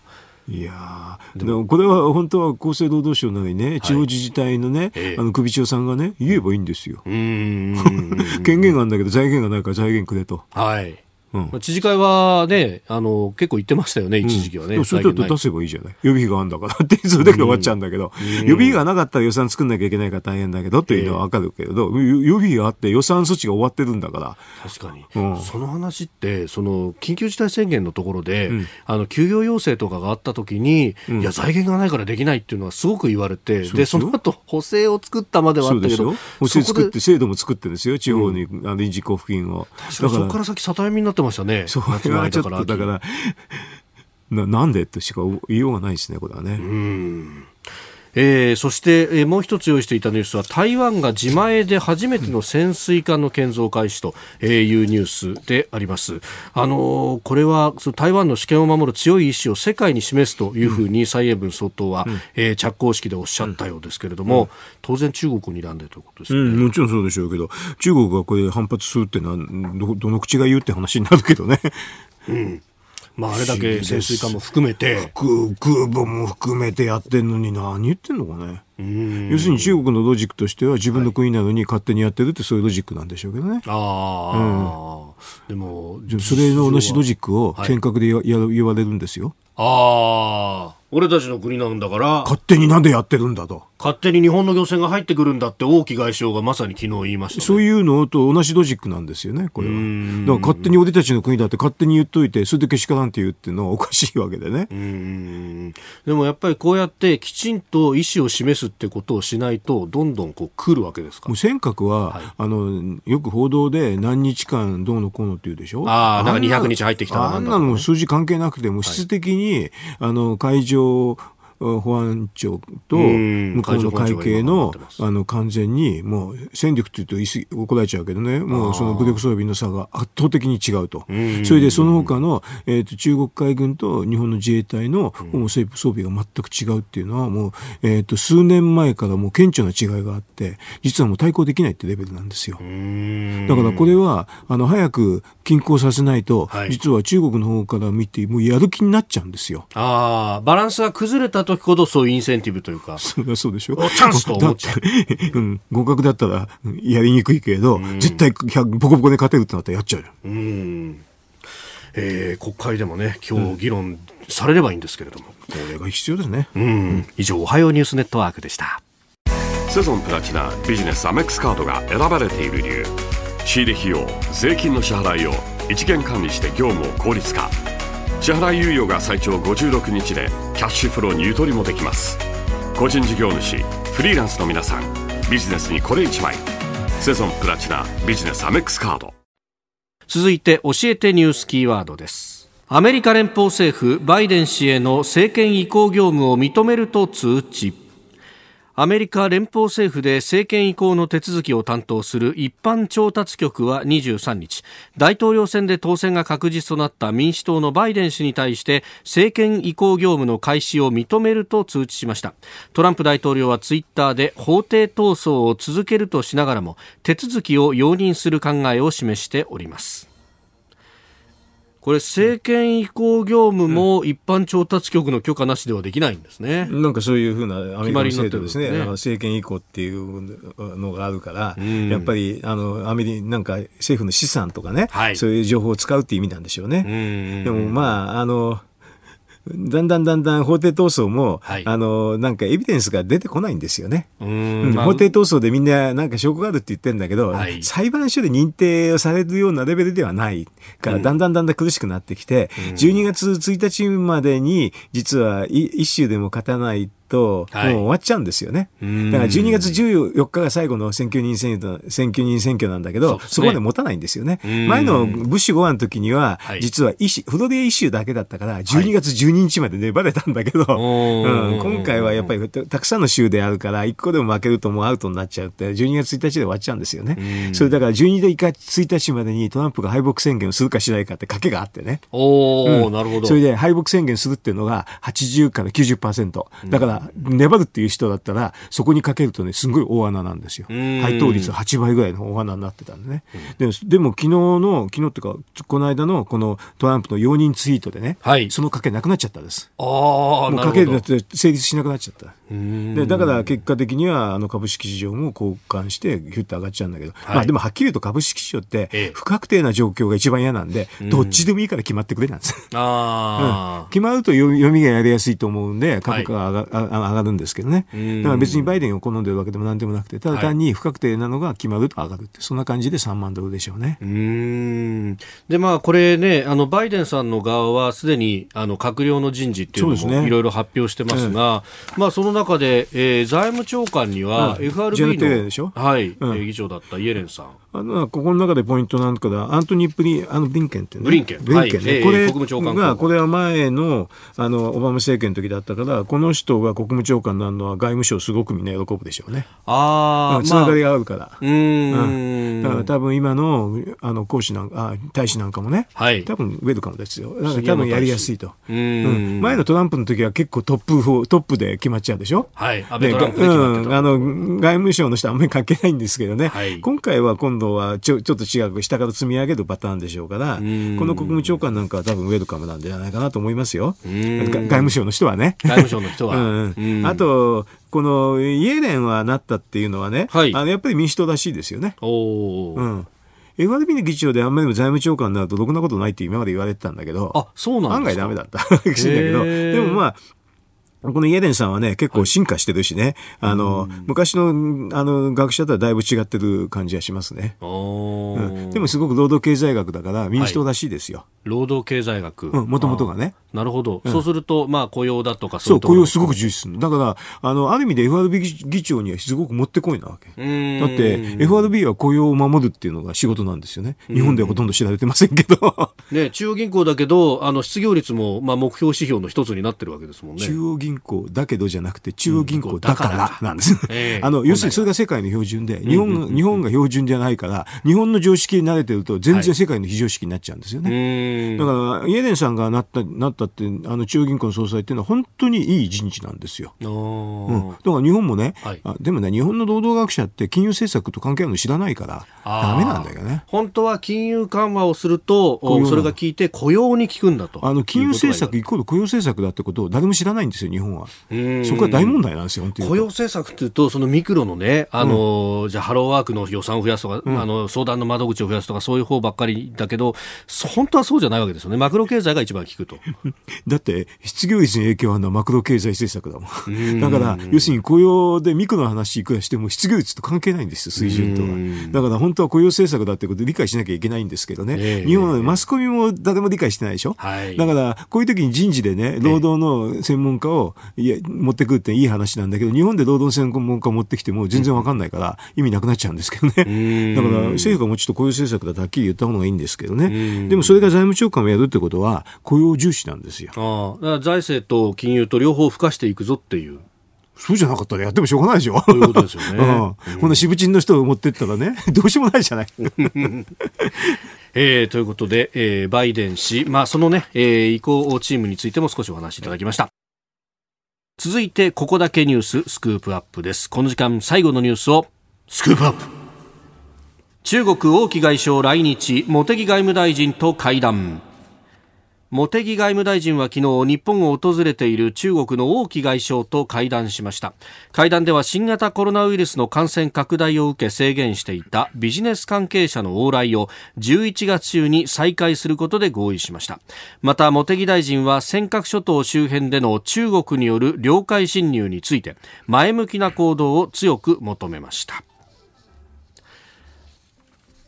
Speaker 5: いやでもこれは本当は厚生労働省なのにね、はい、地方自治体のね、ええ、あの首長さんがね、言えばいいんですよ。権限があるんだけど、財源がないから財源くれと。
Speaker 3: はいうん、知事会はね、あの、結構言ってましたよね、一時期はね。うん、
Speaker 5: それと出せばいいじゃない？予備費があるんだからって、それだけで終わっちゃうんだけど、うん、予備費がなかったら予算作んなきゃいけないから大変だけどっていうのはわかるけれど、えー、予備費があって予算措置が終わってるんだから。
Speaker 3: 確かに。その話って、その、緊急事態宣言のところで、あの、休業要請とかがあった時に、いや、財源がないからできないっていうのはすごく言われて、で、その後、補正を作ったまではあったけど、
Speaker 5: 補正作って、制度も作ってるんですよ、地方に、あの臨時交付金を。
Speaker 3: だからそこから先、里みになってましたね。
Speaker 5: そうはちょっとだからななんでとしか言いようがないですねこれはね。
Speaker 3: うんえー、そして、えー、もう一つ用意していたニュースは台湾が自前で初めての潜水艦の建造開始というニュースであります。あのー、これは台湾の主権を守る強い意志を世界に示すというふうに蔡英文総統は、うん、えー、着工式でおっしゃったようですけれども、うん、当然中国を睨んでということですね、
Speaker 5: うん、もちろんそうでしょうけど中国がこれ反発するってのはどどの口が言うって話になるけどね。
Speaker 3: うんまあ、あれだけ潜水艦も含めて。
Speaker 5: 空母も含めてやってんのに何言ってんのかね。要するに中国のロジックとしては自分の国なのに勝手にやってるってそういうロジックなんでしょうけどね。ああ、うん、でも、それの同じロジックを尖閣でや、や言われるんですよ。
Speaker 3: ああ。俺たちの国なんだから。
Speaker 5: 勝手になんでやってるんだと。
Speaker 3: 勝手に日本の漁船が入ってくるんだって王毅外相がまさに昨日言いました、ね、
Speaker 5: そういうのと同じロジックなんですよねこれは。だから勝手に俺たちの国だって勝手に言っといてそれでけしからんって言うっていうのはおかしいわけでね。
Speaker 3: でもやっぱりこうやってきちんと意思を示すってことをしないとどんどんこう来るわけですか？
Speaker 5: もう尖閣は、はい、あのよく報道で何日間どうのこうのって言うでしょ？
Speaker 3: ああなんか200日入ってきた
Speaker 5: あんなの数字関係なくても質的に、はい、あの海上就保安庁と向こうの会計のあの完全にもう戦力というと怒られちゃうけどね。もうその武力装備の差が圧倒的に違うと。それでその他の、えー、と中国海軍と日本の自衛隊の装備が全く違うっていうのはもう、えー、と数年前からもう顕著な違いがあって実はもう対抗できないってレベルなんですよ。だからこれはあの早く均衡させないと、はい、実は中国の方から見てもうやる気になっちゃうんですよ。
Speaker 3: バランスが崩れた時ほどそういうインセンティブというか。
Speaker 5: そうそうでしょ？
Speaker 3: チャンスと思っちゃう。
Speaker 5: うん、合格だったらやりにくいけど、絶対ボコボコで勝てるってなったらやっちゃうよ。うん。
Speaker 3: えー、国会でもね、今日議論されればいいんですけれども。
Speaker 5: これが必要ですね。
Speaker 3: うん。以上、おはようニュースネットワークでした。
Speaker 6: セゾンプラチナビジネスアメックスカードが選ばれている理由。仕入れ費用、税金の支払いを一元管理して業務を効率化。支払い猶予が最長56日でキャッシュフローにゆとりもできます。個人事業主フリーランスの皆さんビジネスにこれ一枚。セゾンプラチナビジネスアメックスカード。
Speaker 3: 続いて教えてニュースキーワードです。アメリカ連邦政府バイデン氏への政権移行業務を認めると通知。アメリカ連邦政府で政権移行の手続きを担当する一般調達局は23日大統領選で当選が確実となった民主党のバイデン氏に対して政権移行業務の開始を認めると通知しました。トランプ大統領はツイッターで法廷闘争を続けるとしながらも手続きを容認する考えを示しております。これ政権移行業務も一般調達局の許可なしではできないんですね。
Speaker 5: なんかそういうふうなアメリカの制度ですね、
Speaker 3: ね。
Speaker 5: 政権移行っていうのがあるから、うん、やっぱりあのアメリなんか政府の資産とかね、はい、そういう情報を使うっていう意味なんでしょうね。でもまああのだんだんだんだん法廷闘争も、はい、あの、なんかエビデンスが出てこないんですよね。うん法廷闘争でみんななんか証拠があるって言ってるんだけど、はい、裁判所で認定されるようなレベルではないから、だんだんだんだん苦しくなってきて、うん、12月1日までに実は一州でも勝たないと、もう終わっちゃうんですよね。だから12月14日が最後の選挙人選挙選挙人選挙なんだけど、そ、ね,、こまで持たないんですよね。前のブッシュ5案の時には、はい、実はイシフロリダイシュだけだったから、12月12日まで粘れたんだけど、はいうん、今回はやっぱりたくさんの州であるから、1個でも負けるともうアウトになっちゃうって、12月1日で終わっちゃうんですよね。それだから12月1日までにトランプが敗北宣言をするかしないかって賭けがあってね。
Speaker 3: おうん、なるほど。
Speaker 5: それで敗北宣言するっていうのが80から90%。だから、粘るっていう人だったら、そこにかけるとね、すごい大穴なんですよ。配当率8倍ぐらいの大穴になってたんでね。ででも、昨日の、昨日っていうか、この間のこのトランプの容認ツイートでね、はい、その賭けなくなっちゃったんです。
Speaker 3: ああ、も
Speaker 5: う賭けにって成立しなくなっちゃった。でだから結果的にはあの株式市場も交換してヒュッと上がっちゃうんだけど、はい、まあでもはっきり言うと株式市場って不確定な状況が一番嫌なんで、どっちでもいいから決まってくれなんです。あ うん、決まると読みがやりやすいと思うんで株価が上が,、上がるんですけどね。だから別にバイデンを好んでるわけでもなんでもなくて、ただ単に不確定なのが決まると上がるって、そんな感じで3万ドルでしょうね。
Speaker 3: うんで、まあこれね、あのバイデンさんの側はすでにあの閣僚の人事っていうのもいろいろ発表してますが、すね、まあその中で、えー、財務長官には FRB の、はい、うん、議長だったイエレンさん。
Speaker 5: あのここの中でポイントなんかだ、アントニー・プリあのブリンケンってね。
Speaker 3: ブリンケン。
Speaker 5: ブリンケンね。はい、これが、これは前の、あの、オバマ政権の時だったから、この人が国務長官になるのは外務省すごくみんな喜ぶでしょうね。ああ。つながりがあるから。うん,、だから多分今の、あの、講師なんか、あ大使なんかもね、はい、多分ウェルカムですよ。だから多分やりやすいと。うん,、前のトランプの時は結構トップ、トップで決まっちゃうでしょ？
Speaker 3: はい。安倍トランプで決まってた。うん、あ
Speaker 5: の、外務省の人はあんまり関係ないんですけどね。はい、今回は今度はちょ、ちょっと違う、下から積み上げるパターンでしょうから、この国務長官なんかは多分ウェルカムなんじゃないかなと思いますよ。外務省の人はね。
Speaker 3: 外務省の人は。
Speaker 5: うん、あと、このイエレンはなったっていうのはね、はい、あのやっぱり民主党らしいですよね。おうん。FRB の議長であんまりも財務長官になるとろくなことないって今まで言われてたんだけど、
Speaker 3: あ、そうなん
Speaker 5: 案外ダメだった。らしいんだけど、でもまあ、このイエレンさんはね、結構進化してるしね、はい、あの、昔の、あの、学者とはだいぶ違ってる感じがしますね。うん、でもすごく労働経済学だから民主党らしいですよ。はい、
Speaker 3: 労働経済学
Speaker 5: もともとがね。
Speaker 3: なるほど。そうすると、まあ雇用だとか
Speaker 5: そう雇用すごく重視するだから、あの、ある意味で FRB 議長にはすごくもってこいなわけ。だって、FRB は雇用を守るっていうのが仕事なんですよね。日本ではほとんど知られてませんけど。
Speaker 3: ね、中央銀行だけど、あの、失業率も、まあ目標指標の一つになってるわけですもんね。
Speaker 5: 中央銀行だけどじゃなくて、中央銀行だからなんです。あの、要するにそれが世界の標準で、日本が、日本が標準じゃないから、日本の常識に慣れてると、全然世界の非常識になっちゃうんですよね。だから、イエレンさんがなった、なったって、あの、中央銀行の総裁っていうのは本当にいい人事なんですよ。うん、だから日本もね、はい、あでもね、日本の労働学者って金融政策と関係あるの知らないから、だめなんだよね。
Speaker 3: 本当は金融緩和をすると、それが効いて雇用に効くんだと。
Speaker 5: あの、金融政策イコール雇用政策だってことを誰も知らないんですよ、日本は。そこは大問題なんですよ、
Speaker 3: 雇用政策っていうと、そのミクロのね、あの、うん、じゃハローワークの予算を増やすとか、うん、あの、相談の窓口を増やすとか、そういう方ばっかりだけど、本当はそうじゃないわけですよね。マクロ経済が一番効くと。
Speaker 5: だって、失業率に影響あるのはマクロ経済政策だもん。だから、要するに雇用でミクロの話いくらしても失業率と関係ないんですよ、水準とは。だから本当は雇用政策だってことで理解しなきゃいけないんですけどね。日本はマスコミみも誰も理解してないでしょ。
Speaker 3: はい
Speaker 5: だから、こういう時に人事でね、労働の専門家をいや持ってくるっていい話なんだけど、日本で労働専門家を持ってきても全然わかんないから、意味なくなっちゃうんですけどね。だから、政府がもうちょっと雇用政策だとはっきり言った方がいいんですけどね。でもそれが財務長官をやるってことは、雇用重視なんですよ。
Speaker 3: ああだから財政と金融と両方付加していくぞっていう。
Speaker 5: そうじゃなかったらやってもしょうがないでしょ。
Speaker 3: そういうことですよね
Speaker 5: うん。こんな渋鎮の人を持ってったらね、どうしようもないじゃない。
Speaker 3: えーということで、えーバイデン氏、まあ、そのね、えー移行チームについても少しお話しいただきました。続いて、ここだけニューススクープアップです。この時間、最後のニュースを、スクープアップ。中国王毅外相来日、茂木外務大臣と会談。茂木外務大臣は昨日日本を訪れている中国の王毅外相と会談しました。会談では新型コロナウイルスの感染拡大を受け制限していたビジネス関係者の往来を11月中に再開することで合意しました。また茂木大臣は尖閣諸島周辺での中国による領海侵入について前向きな行動を強く求めました。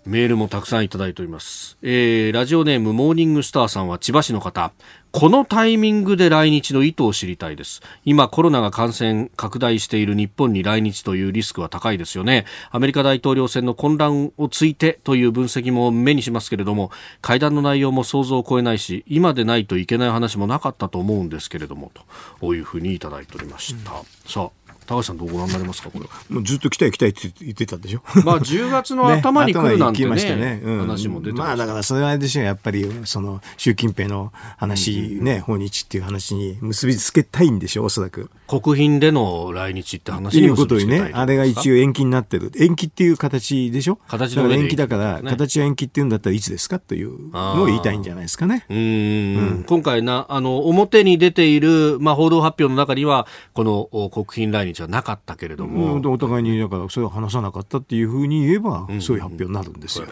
Speaker 3: メールもたくさんいただいております。えー、ラジオネームモーニングスターさんは千葉市の方。このタイミングで来日の意図を知りたいです。今コロナが感染拡大している日本に来日というリスクは高いですよね。アメリカ大統領選の混乱をついてという分析も目にしますけれども、会談の内容も想像を超えないし、今でないといけない話もなかったと思うんですけれども、というふうにいただいておりました。さあ、高橋さんどうご覧になりますか、これ。は。
Speaker 5: もうずっと来たい来たいって言ってたでしょ？
Speaker 3: まあ10月の 頭に来るなんてね
Speaker 5: 頭に来ましたね。うん。
Speaker 3: 話も出てま
Speaker 5: まあだからそれはでしょやっぱりその習近平の話ね、訪日っていう話に結びつけたいんでしょおそらく。
Speaker 3: 国賓での来日って話に
Speaker 5: いうことにね、あれが一応延期になってる。延期っていう形でしょ？
Speaker 3: 形の上で
Speaker 5: だから延期だから、
Speaker 3: ね。
Speaker 5: 形は延期っていうんだったらいつですかというのを言いたいんじゃないですかね。
Speaker 3: うーん。今回な、あの、表に出ている、まあ、報道発表の中には、このお国賓来日はなかったけれども、
Speaker 5: うん、お互いにだからそれを話さなかったっていうふうに言えば、そういう発表になるんですよ。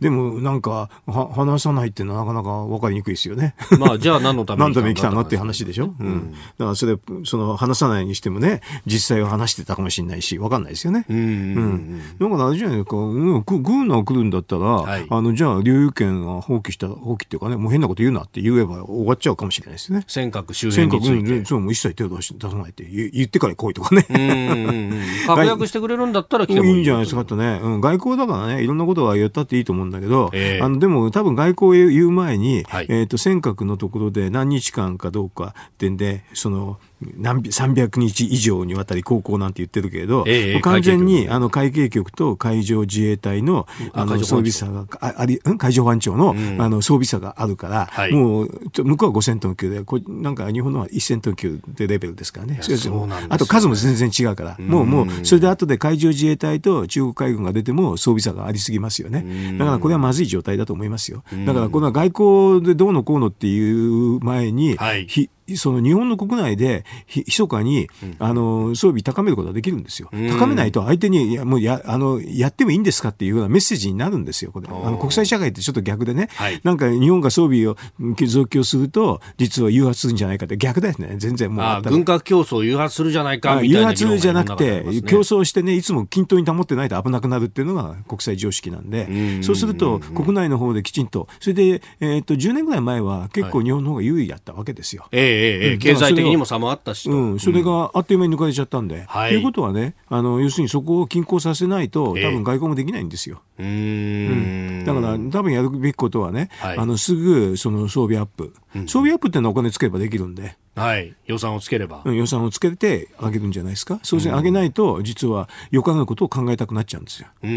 Speaker 5: でもなんかは話さないっていうのはなかなか分かりにくいですよね。
Speaker 3: まあ、じゃあ何のために
Speaker 5: 何のために来たのっていう
Speaker 3: 話
Speaker 5: 話でしょ、うん。だからそれ、その話さないにしてもね、実際は話してたかもしれないし、分かんないですよね。
Speaker 3: うんうん
Speaker 5: うんだからあれじゃないか、うん、ググーナー来るんだったら、
Speaker 3: はい。
Speaker 5: あの、じゃあ、領有権は放棄した、放棄っていうかね、もう変なこと言うなって言えば終わっちゃうかもしれないですね。
Speaker 3: 尖閣周
Speaker 5: 尖閣、
Speaker 3: 辺について。
Speaker 5: うんそう、もう一切手を出し出さないって言言ってから来いとかね。
Speaker 3: 確約してくれるんだったら来てもいい。
Speaker 5: いいんじゃないですかとね、うん、外交だからね、いろんなことは言ったっていいと思うんだけど、
Speaker 3: ええ。
Speaker 5: あのでも多分外交を言う前に、
Speaker 3: はい。
Speaker 5: えっ、と、尖閣のところで何日間かどうかってんで、その、何300日以上にわたり航行なんて言ってるけれど、
Speaker 3: ええ
Speaker 5: 完全にあの海警局と海上自衛隊のあの装備差がああり、ん海上保安庁の,、
Speaker 3: ん。
Speaker 5: あの装備差があるから、
Speaker 3: はい。
Speaker 5: もう向こうは5000トン級で、こなんか日本のは1000トン級でレベルですからね。
Speaker 3: やそうなん
Speaker 5: あと数も全然違うから、もうもうそれで後で海上自衛隊と中国海軍が出ても装備差がありすぎますよね。だからこれはまずい状態だと思いますよ。だからこれは外交でどうのこうのっていう前に、
Speaker 3: はい。
Speaker 5: ひその日本の国内でひ密かに、あの装備高めることができるんですよ。高めないと相手にいやもうやあのやってもいいんですかっていうようなメッセージになるんですよ。これ。あの国際社会ってちょっと逆でね、
Speaker 3: はい。
Speaker 5: なんか日本が装備をうん増強すると実は誘発するんじゃないかって逆だよね。全然もう
Speaker 3: 軍拡競争を誘発するじゃないかみたい
Speaker 5: 誘
Speaker 3: な
Speaker 5: 発じゃなくて、競
Speaker 3: 争
Speaker 5: 争してね、いつも均等に保ってないと危なくなるっていうのが国際常識なんで、そうすると国内の方できちんと、それで、えっと10年ぐらい前は結構日本の方が優位だったわけですよ。
Speaker 3: ええええええ
Speaker 5: うん。
Speaker 3: 経済的にも差もあったしと。
Speaker 5: うん、それがあっという間に抜かれちゃったんで。
Speaker 3: はい。
Speaker 5: ということはね、あの、要するにそこを均衡させないと、多
Speaker 3: え。え
Speaker 5: 分外交もできないんですよ。
Speaker 3: うーん。
Speaker 5: だから、多分やるべきことはね、
Speaker 3: はい。
Speaker 5: あの、すぐ、その装備アップ。装備アップってのはお金つければできるんで。
Speaker 3: はい。予算をつければ、
Speaker 5: うん予算をつけてあげるんじゃないですか。そうですね、上げないと、実は、よかなことを考えたくなっちゃうんですよ。
Speaker 3: うー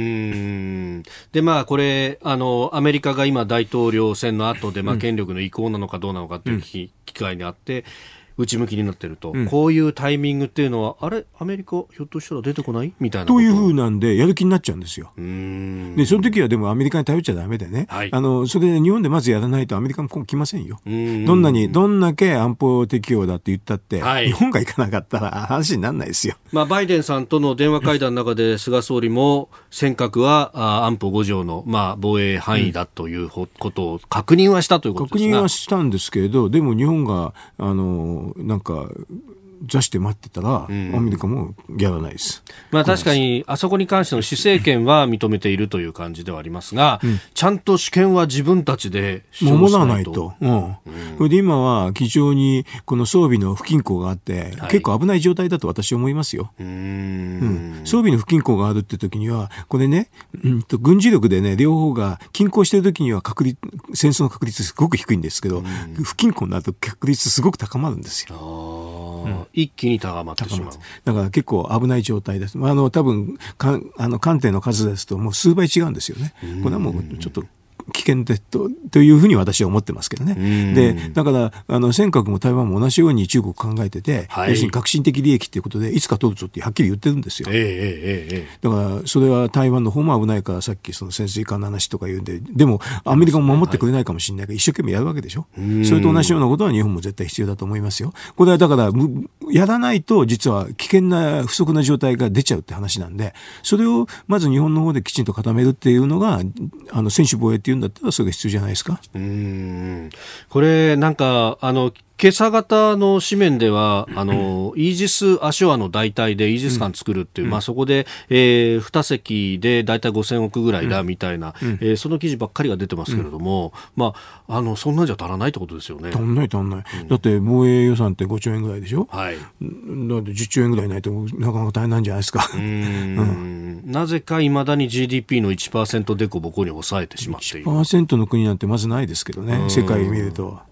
Speaker 3: ん。でまあこれあのアメリカが今大統領選の後でまあ権力の移行なのかどうなのかという機機会にあってって内向きになってると、こういうタイミングっていうのはあれ？アメリカひょっとしたら出てこない？みたいなこと。
Speaker 5: というふうなんで、やる気になっちゃうんですよ。で、その時はでもアメリカに頼っちゃダメでね。
Speaker 3: はい。
Speaker 5: あの、それで日本でまずやらないとアメリカも来ませんよ。
Speaker 3: ん。
Speaker 5: どんなに、どんだけ安保適用だって言ったって、
Speaker 3: はい。
Speaker 5: 日本が行かなかったら話にならないですよ。
Speaker 3: まあ、バイデンさんとの電話会談の中で菅総理も尖閣はあ安保5条の、まあ、防衛範囲だというほことを確認はしたということ
Speaker 5: 確
Speaker 3: ですが。
Speaker 5: 認はしたんですけれど、でも日本が、あの、なんか、座して待ってたら、アメリカもやらないです。
Speaker 3: まあ確かに、あそこに関しての施政権は認めているという感じではありますが、うん、ちゃんと主権は自分たちで
Speaker 5: 守らないと。うん。それで今は非常にこの装備の不均衡があって、はい、結構危ない状態だと私は思いますよ。うん,、装備の不均衡があるって時には、これね、うんと軍事力でね、両方が均衡してる時には確率、戦争の確率すごく低いんですけど、不均衡になると確率すごく高まるんですよ。
Speaker 3: うん、一気に高まってしまう。
Speaker 5: だから結構危ない状態です。まあ、あの、多分、かあの、艦艇の数ですともう数倍違うんですよね。これはもうちょっと危険でとというふうに私は思ってますけどね。で、だから、あの、尖閣も台湾も同じように中国考えてて、はい、要するに革新的利益ということで、いつか取るぞってはっきり言ってるんですよ。えー、えー、えー、だから、それは台湾の方も危ないから、さっきその潜水艦の話とか言うんで、でも、アメリカも守ってくれないかもしれないから、一生懸命やるわけでしょ。それと同じようなことは日本も絶対必要だと思いますよ。これはだから、やらないと、実は危険な不足な状態が出ちゃうって話なんで、それをまず日本の方できちんと固めるっていうのが、あの、専守防衛っていうんだったら、それが必要じゃないですか。うん
Speaker 3: これなんかあの今朝方の紙面では、あの、イージス・アショアの代替でイージス艦作るっていう、うん、まあそこで、えー、2隻で大体5000億ぐらいだみたいな、うん、えー、その記事ばっかりが出てますけれども、うん、まあ、あの、そんなんじゃ足らないってことですよね。
Speaker 5: 足んない足んない。だって防衛予算って5兆円ぐらいでしょ？はい。だって10兆円ぐらいないとなかなか大変なんじゃないですか。うん。
Speaker 3: なぜかいまだに GDP の1%でこぼこに抑えてしまっている。
Speaker 5: 1%の国なんてまずないですけどね、世界見ると。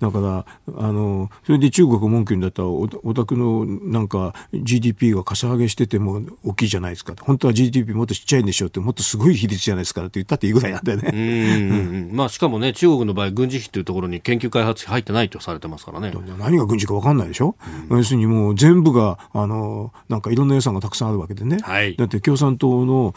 Speaker 5: だから、あの、それで中国文句にだったらお、お宅のなんか GDP がかさ上げしてても大きいじゃないですか。本当は GDP もっとちっちゃいんでしょうって、もっとすごい比率じゃないですかって言ったっていいぐらいなんだよね。
Speaker 3: うんまあ、しかもね、中国の場合、軍事費というところに研究開発費入ってないとされてますからね。
Speaker 5: 何が軍事か分かんないでしょ、うん、要するにもう全部が、あの、なんかいろんな予算がたくさんあるわけでね。はい、だって共産党の、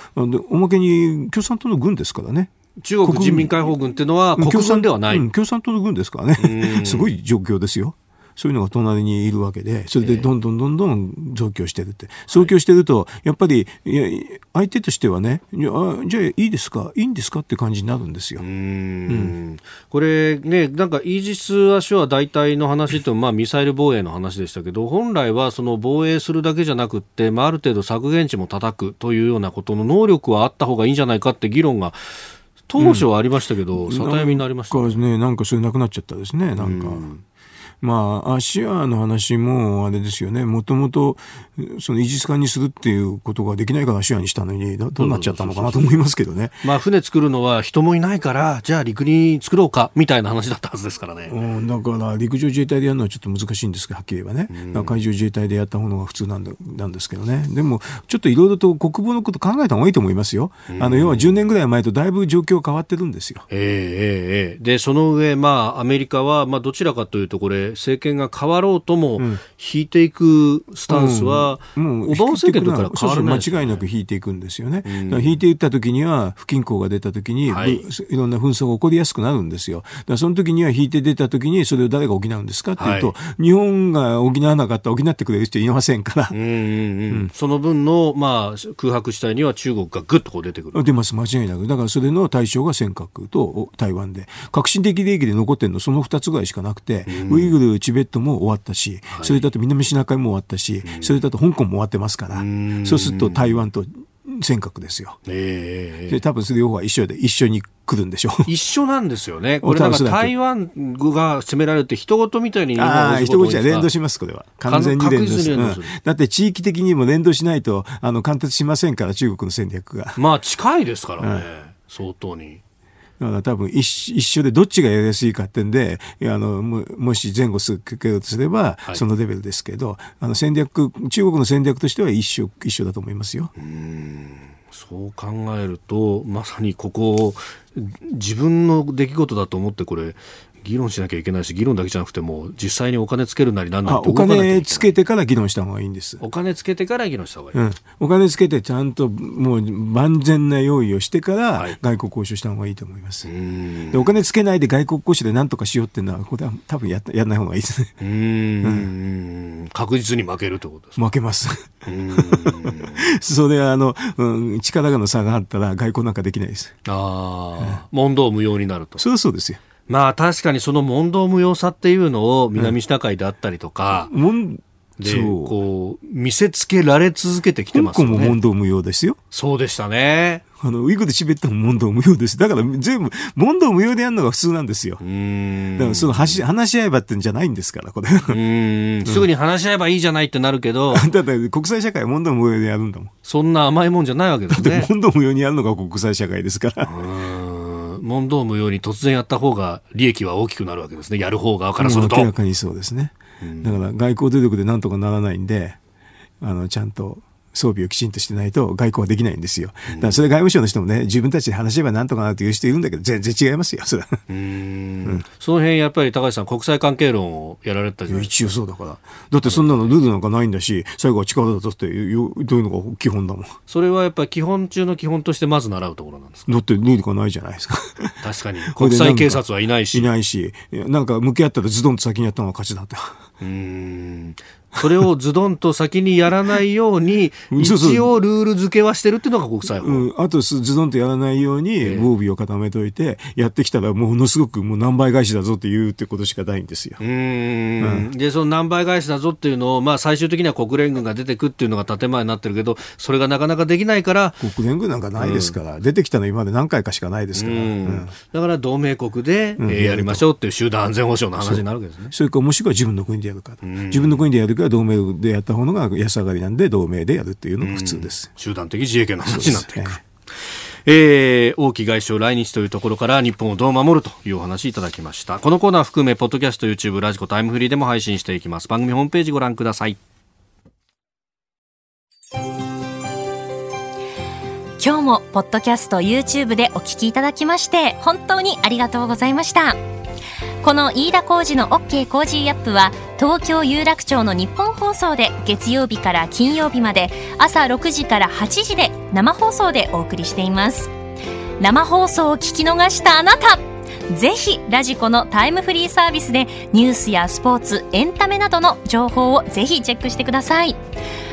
Speaker 5: おまけに共産党の軍ですからね。
Speaker 3: 中国人民解放軍っていうのは国軍ではない、
Speaker 5: うん、共産党の軍ですからね、すごい状況ですよ。そういうのが隣にいるわけで、それでどんどんどんどん増強してるって。増強してると、やっぱり、相手としてはね、じゃあいいですか、いいんですかって感じになるんですよ。うん,、
Speaker 3: これね、なんかイージス・アショア大体の話って、まあミサイル防衛の話でしたけど、本来はその防衛するだけじゃなくって、まあある程度削減値も叩くというようなことの能力はあった方がいいんじゃないかって議論が当初はありましたけど、うん、里闇になりました
Speaker 5: ね。ね、なんかそれなくなっちゃったですね、なんか。うんまあ、アシアの話もあれですよね、もともと、そのイージス艦にするっていうことができないからアシアにしたのに、どうなっちゃったのかなと思いますけどね。
Speaker 3: まあ、船作るのは人もいないから、じゃあ陸に作ろうか、みたいな話だったはずですからね。
Speaker 5: うん、だから陸上自衛隊でやるのはちょっと難しいんですけど、はっきり言えばね。うん、海上自衛隊でやったものが普通なんだなんですけどね。でも、ちょっといろいろと国防のこと考えた方がいいと思いますよ。あの、要は10年ぐらい前とだいぶ状況変わってるんですよ。
Speaker 3: ええええで、その上、まあ、アメリカは、まあ、どちらかというと、これ、政権が変わろうとも引いていくスタンスは、うん、オバマ政権とから変わらない、
Speaker 5: ね、間違いなく引いていくんですよね。うん、引いていった時には不均衡が出た時に、はい、いろんな紛争が起こりやすくなるんですよ。だその時には引いて出た時にそれを誰が補うんですかっていうと、はい、日本が補わなかったら補ってくれる人いませんから。うんうん
Speaker 3: うん、その分の、まあ、空白地帯には中国がぐっとこう出てくる。
Speaker 5: 出ます、間違いなく。だからそれの対象が尖閣と台湾で、革新的利益で残ってるのその2つぐらいしかなくて、ウイグル、チベットも終わったし、はい、それだと南シナ海も終わったし、それだと香港も終わってますから、そうすると台湾と尖閣ですよ。えー、で多分それ両方は一緒で一緒に来るんでしょう。
Speaker 3: 一緒なんですよね。これなんか台湾が攻められて人事みたいに
Speaker 5: ああ、人事は連動します、これは。完全に連動する。うん、だって地域的にも連動しないと、あの、貫徹しませんから、中国の戦略が。
Speaker 3: まあ、近いですからね、うん、相当に。
Speaker 5: だから多分一一緒でどっちがやりやすいかってんで、あのももし前後するけるとすれば、そのレベルですけど、あの戦略、中国の戦略としては一緒一緒だと思いますよ。うん
Speaker 3: そう考えると、まさにここ、自分の出来事だと思って、これ、議論しなきゃいけないし、議論だけじゃなくても、実際にお金つけるなりなんなり
Speaker 5: お金つけてから議論した方がいいんです。
Speaker 3: お金つけてから議論した方がいい。うん、
Speaker 5: お金つけてちゃんともう万全な用意をしてから外国交渉した方がいいと思います。はい、でお金つけないで外国交渉で何とかしようっていうのは、これは多分ややらない方がいいですね。うん
Speaker 3: うん確実に負けるということです
Speaker 5: 負けます。それはあの、うん、力の差があったら外交なんかできないです。
Speaker 3: ああ、問答無用になると。
Speaker 5: そうそうですよ。
Speaker 3: まあ確かにその問答無用さっていうのを南シナ海であったりとか、
Speaker 5: うん
Speaker 3: でこう見せつけられ続けてきて
Speaker 5: 香港
Speaker 3: ますよね
Speaker 5: も問答無用ですよ。
Speaker 3: そうでしたね
Speaker 5: あの、ウイグルでチベットも問答無用です。だから全部、問答無用でやるのが普通なんですよ。だからその話話し合えばってんじゃないんですから、これ。
Speaker 3: うーんすぐに話し合えばいいじゃないってなるけど、
Speaker 5: だって国際社会は問答無用でやるんだもん。
Speaker 3: そんな甘いもんじゃないわけです
Speaker 5: で
Speaker 3: ね。
Speaker 5: 問答無用にやるのが国際社会ですから。
Speaker 3: 問答無用に突然やった方が利益は大きくなるわけですね。やる方側からすると。
Speaker 5: 明らかにそうですね。だから外交努力でなんとかならないんで、あの、ちゃんと装備をきちんとしてないと外交はできないんですよ。だからそれ外務省の人もね、自分たちで話せばなんとかなるという人いるんだけど、全然違いますよ、それは。
Speaker 3: うーんその辺やっぱり高橋さん国際関係論をやられたじゃ
Speaker 5: 一応そうだから。だってそんなのルールなんかないんだし、最後は力だとっていう、どういうのが基本だもん。
Speaker 3: か。それはやっぱり基本中の基本としてまず習うところなんですか？
Speaker 5: だってルールがないじゃないですか。
Speaker 3: 確かに 国際警察はいないし。
Speaker 5: いないし、なんか向き合ったらズドンと先にやったのが勝ちだって。
Speaker 3: うーんそれをズドンと先にやらないように、一応ルール付けはしてるっていうのが国際法。
Speaker 5: うん、あとすズドンとやらないように防備を固めといて、やってきたらものすごくもう何倍返しだぞって言うってことしかないんですよ。
Speaker 3: うーんで、その何倍返しだぞっていうのを、まあ最終的には国連軍が出てくっていうのが建前になってるけど、それがなかなかできないから、
Speaker 5: 国連軍なんかないですから、出てきたの今まで何回かしかないですから。
Speaker 3: うん
Speaker 5: うん
Speaker 3: だから同盟国で、えーやりましょうっていう集団安全保障の話になるわけですね。
Speaker 5: それかもしくは自分の国でやるか。自分の国でやるか同盟でやった方のが安上がりなんで同盟でやるっていうのが普通です。
Speaker 3: 集団的自衛権の話になっていく。えー、王毅外相来日というところから日本をどう守るというお話いただきました。このコーナー含め、ポッドキャスト、YouTube、ラジコ、タイムフリーでも配信していきます。番組ホームページご覧ください。
Speaker 8: 今日もポッドキャスト YouTube でお聞きいただきまして本当にありがとうございましたこの飯田浩二の OK コージーアップは東京有楽町の日本放送で月曜日から金曜日まで朝6時から8時で生放送でお送りしています。生放送を聞き逃したあなたぜひラジコのタイムフリーサービスでニュースやスポーツエンタメなどの情報をぜひチェックしてください。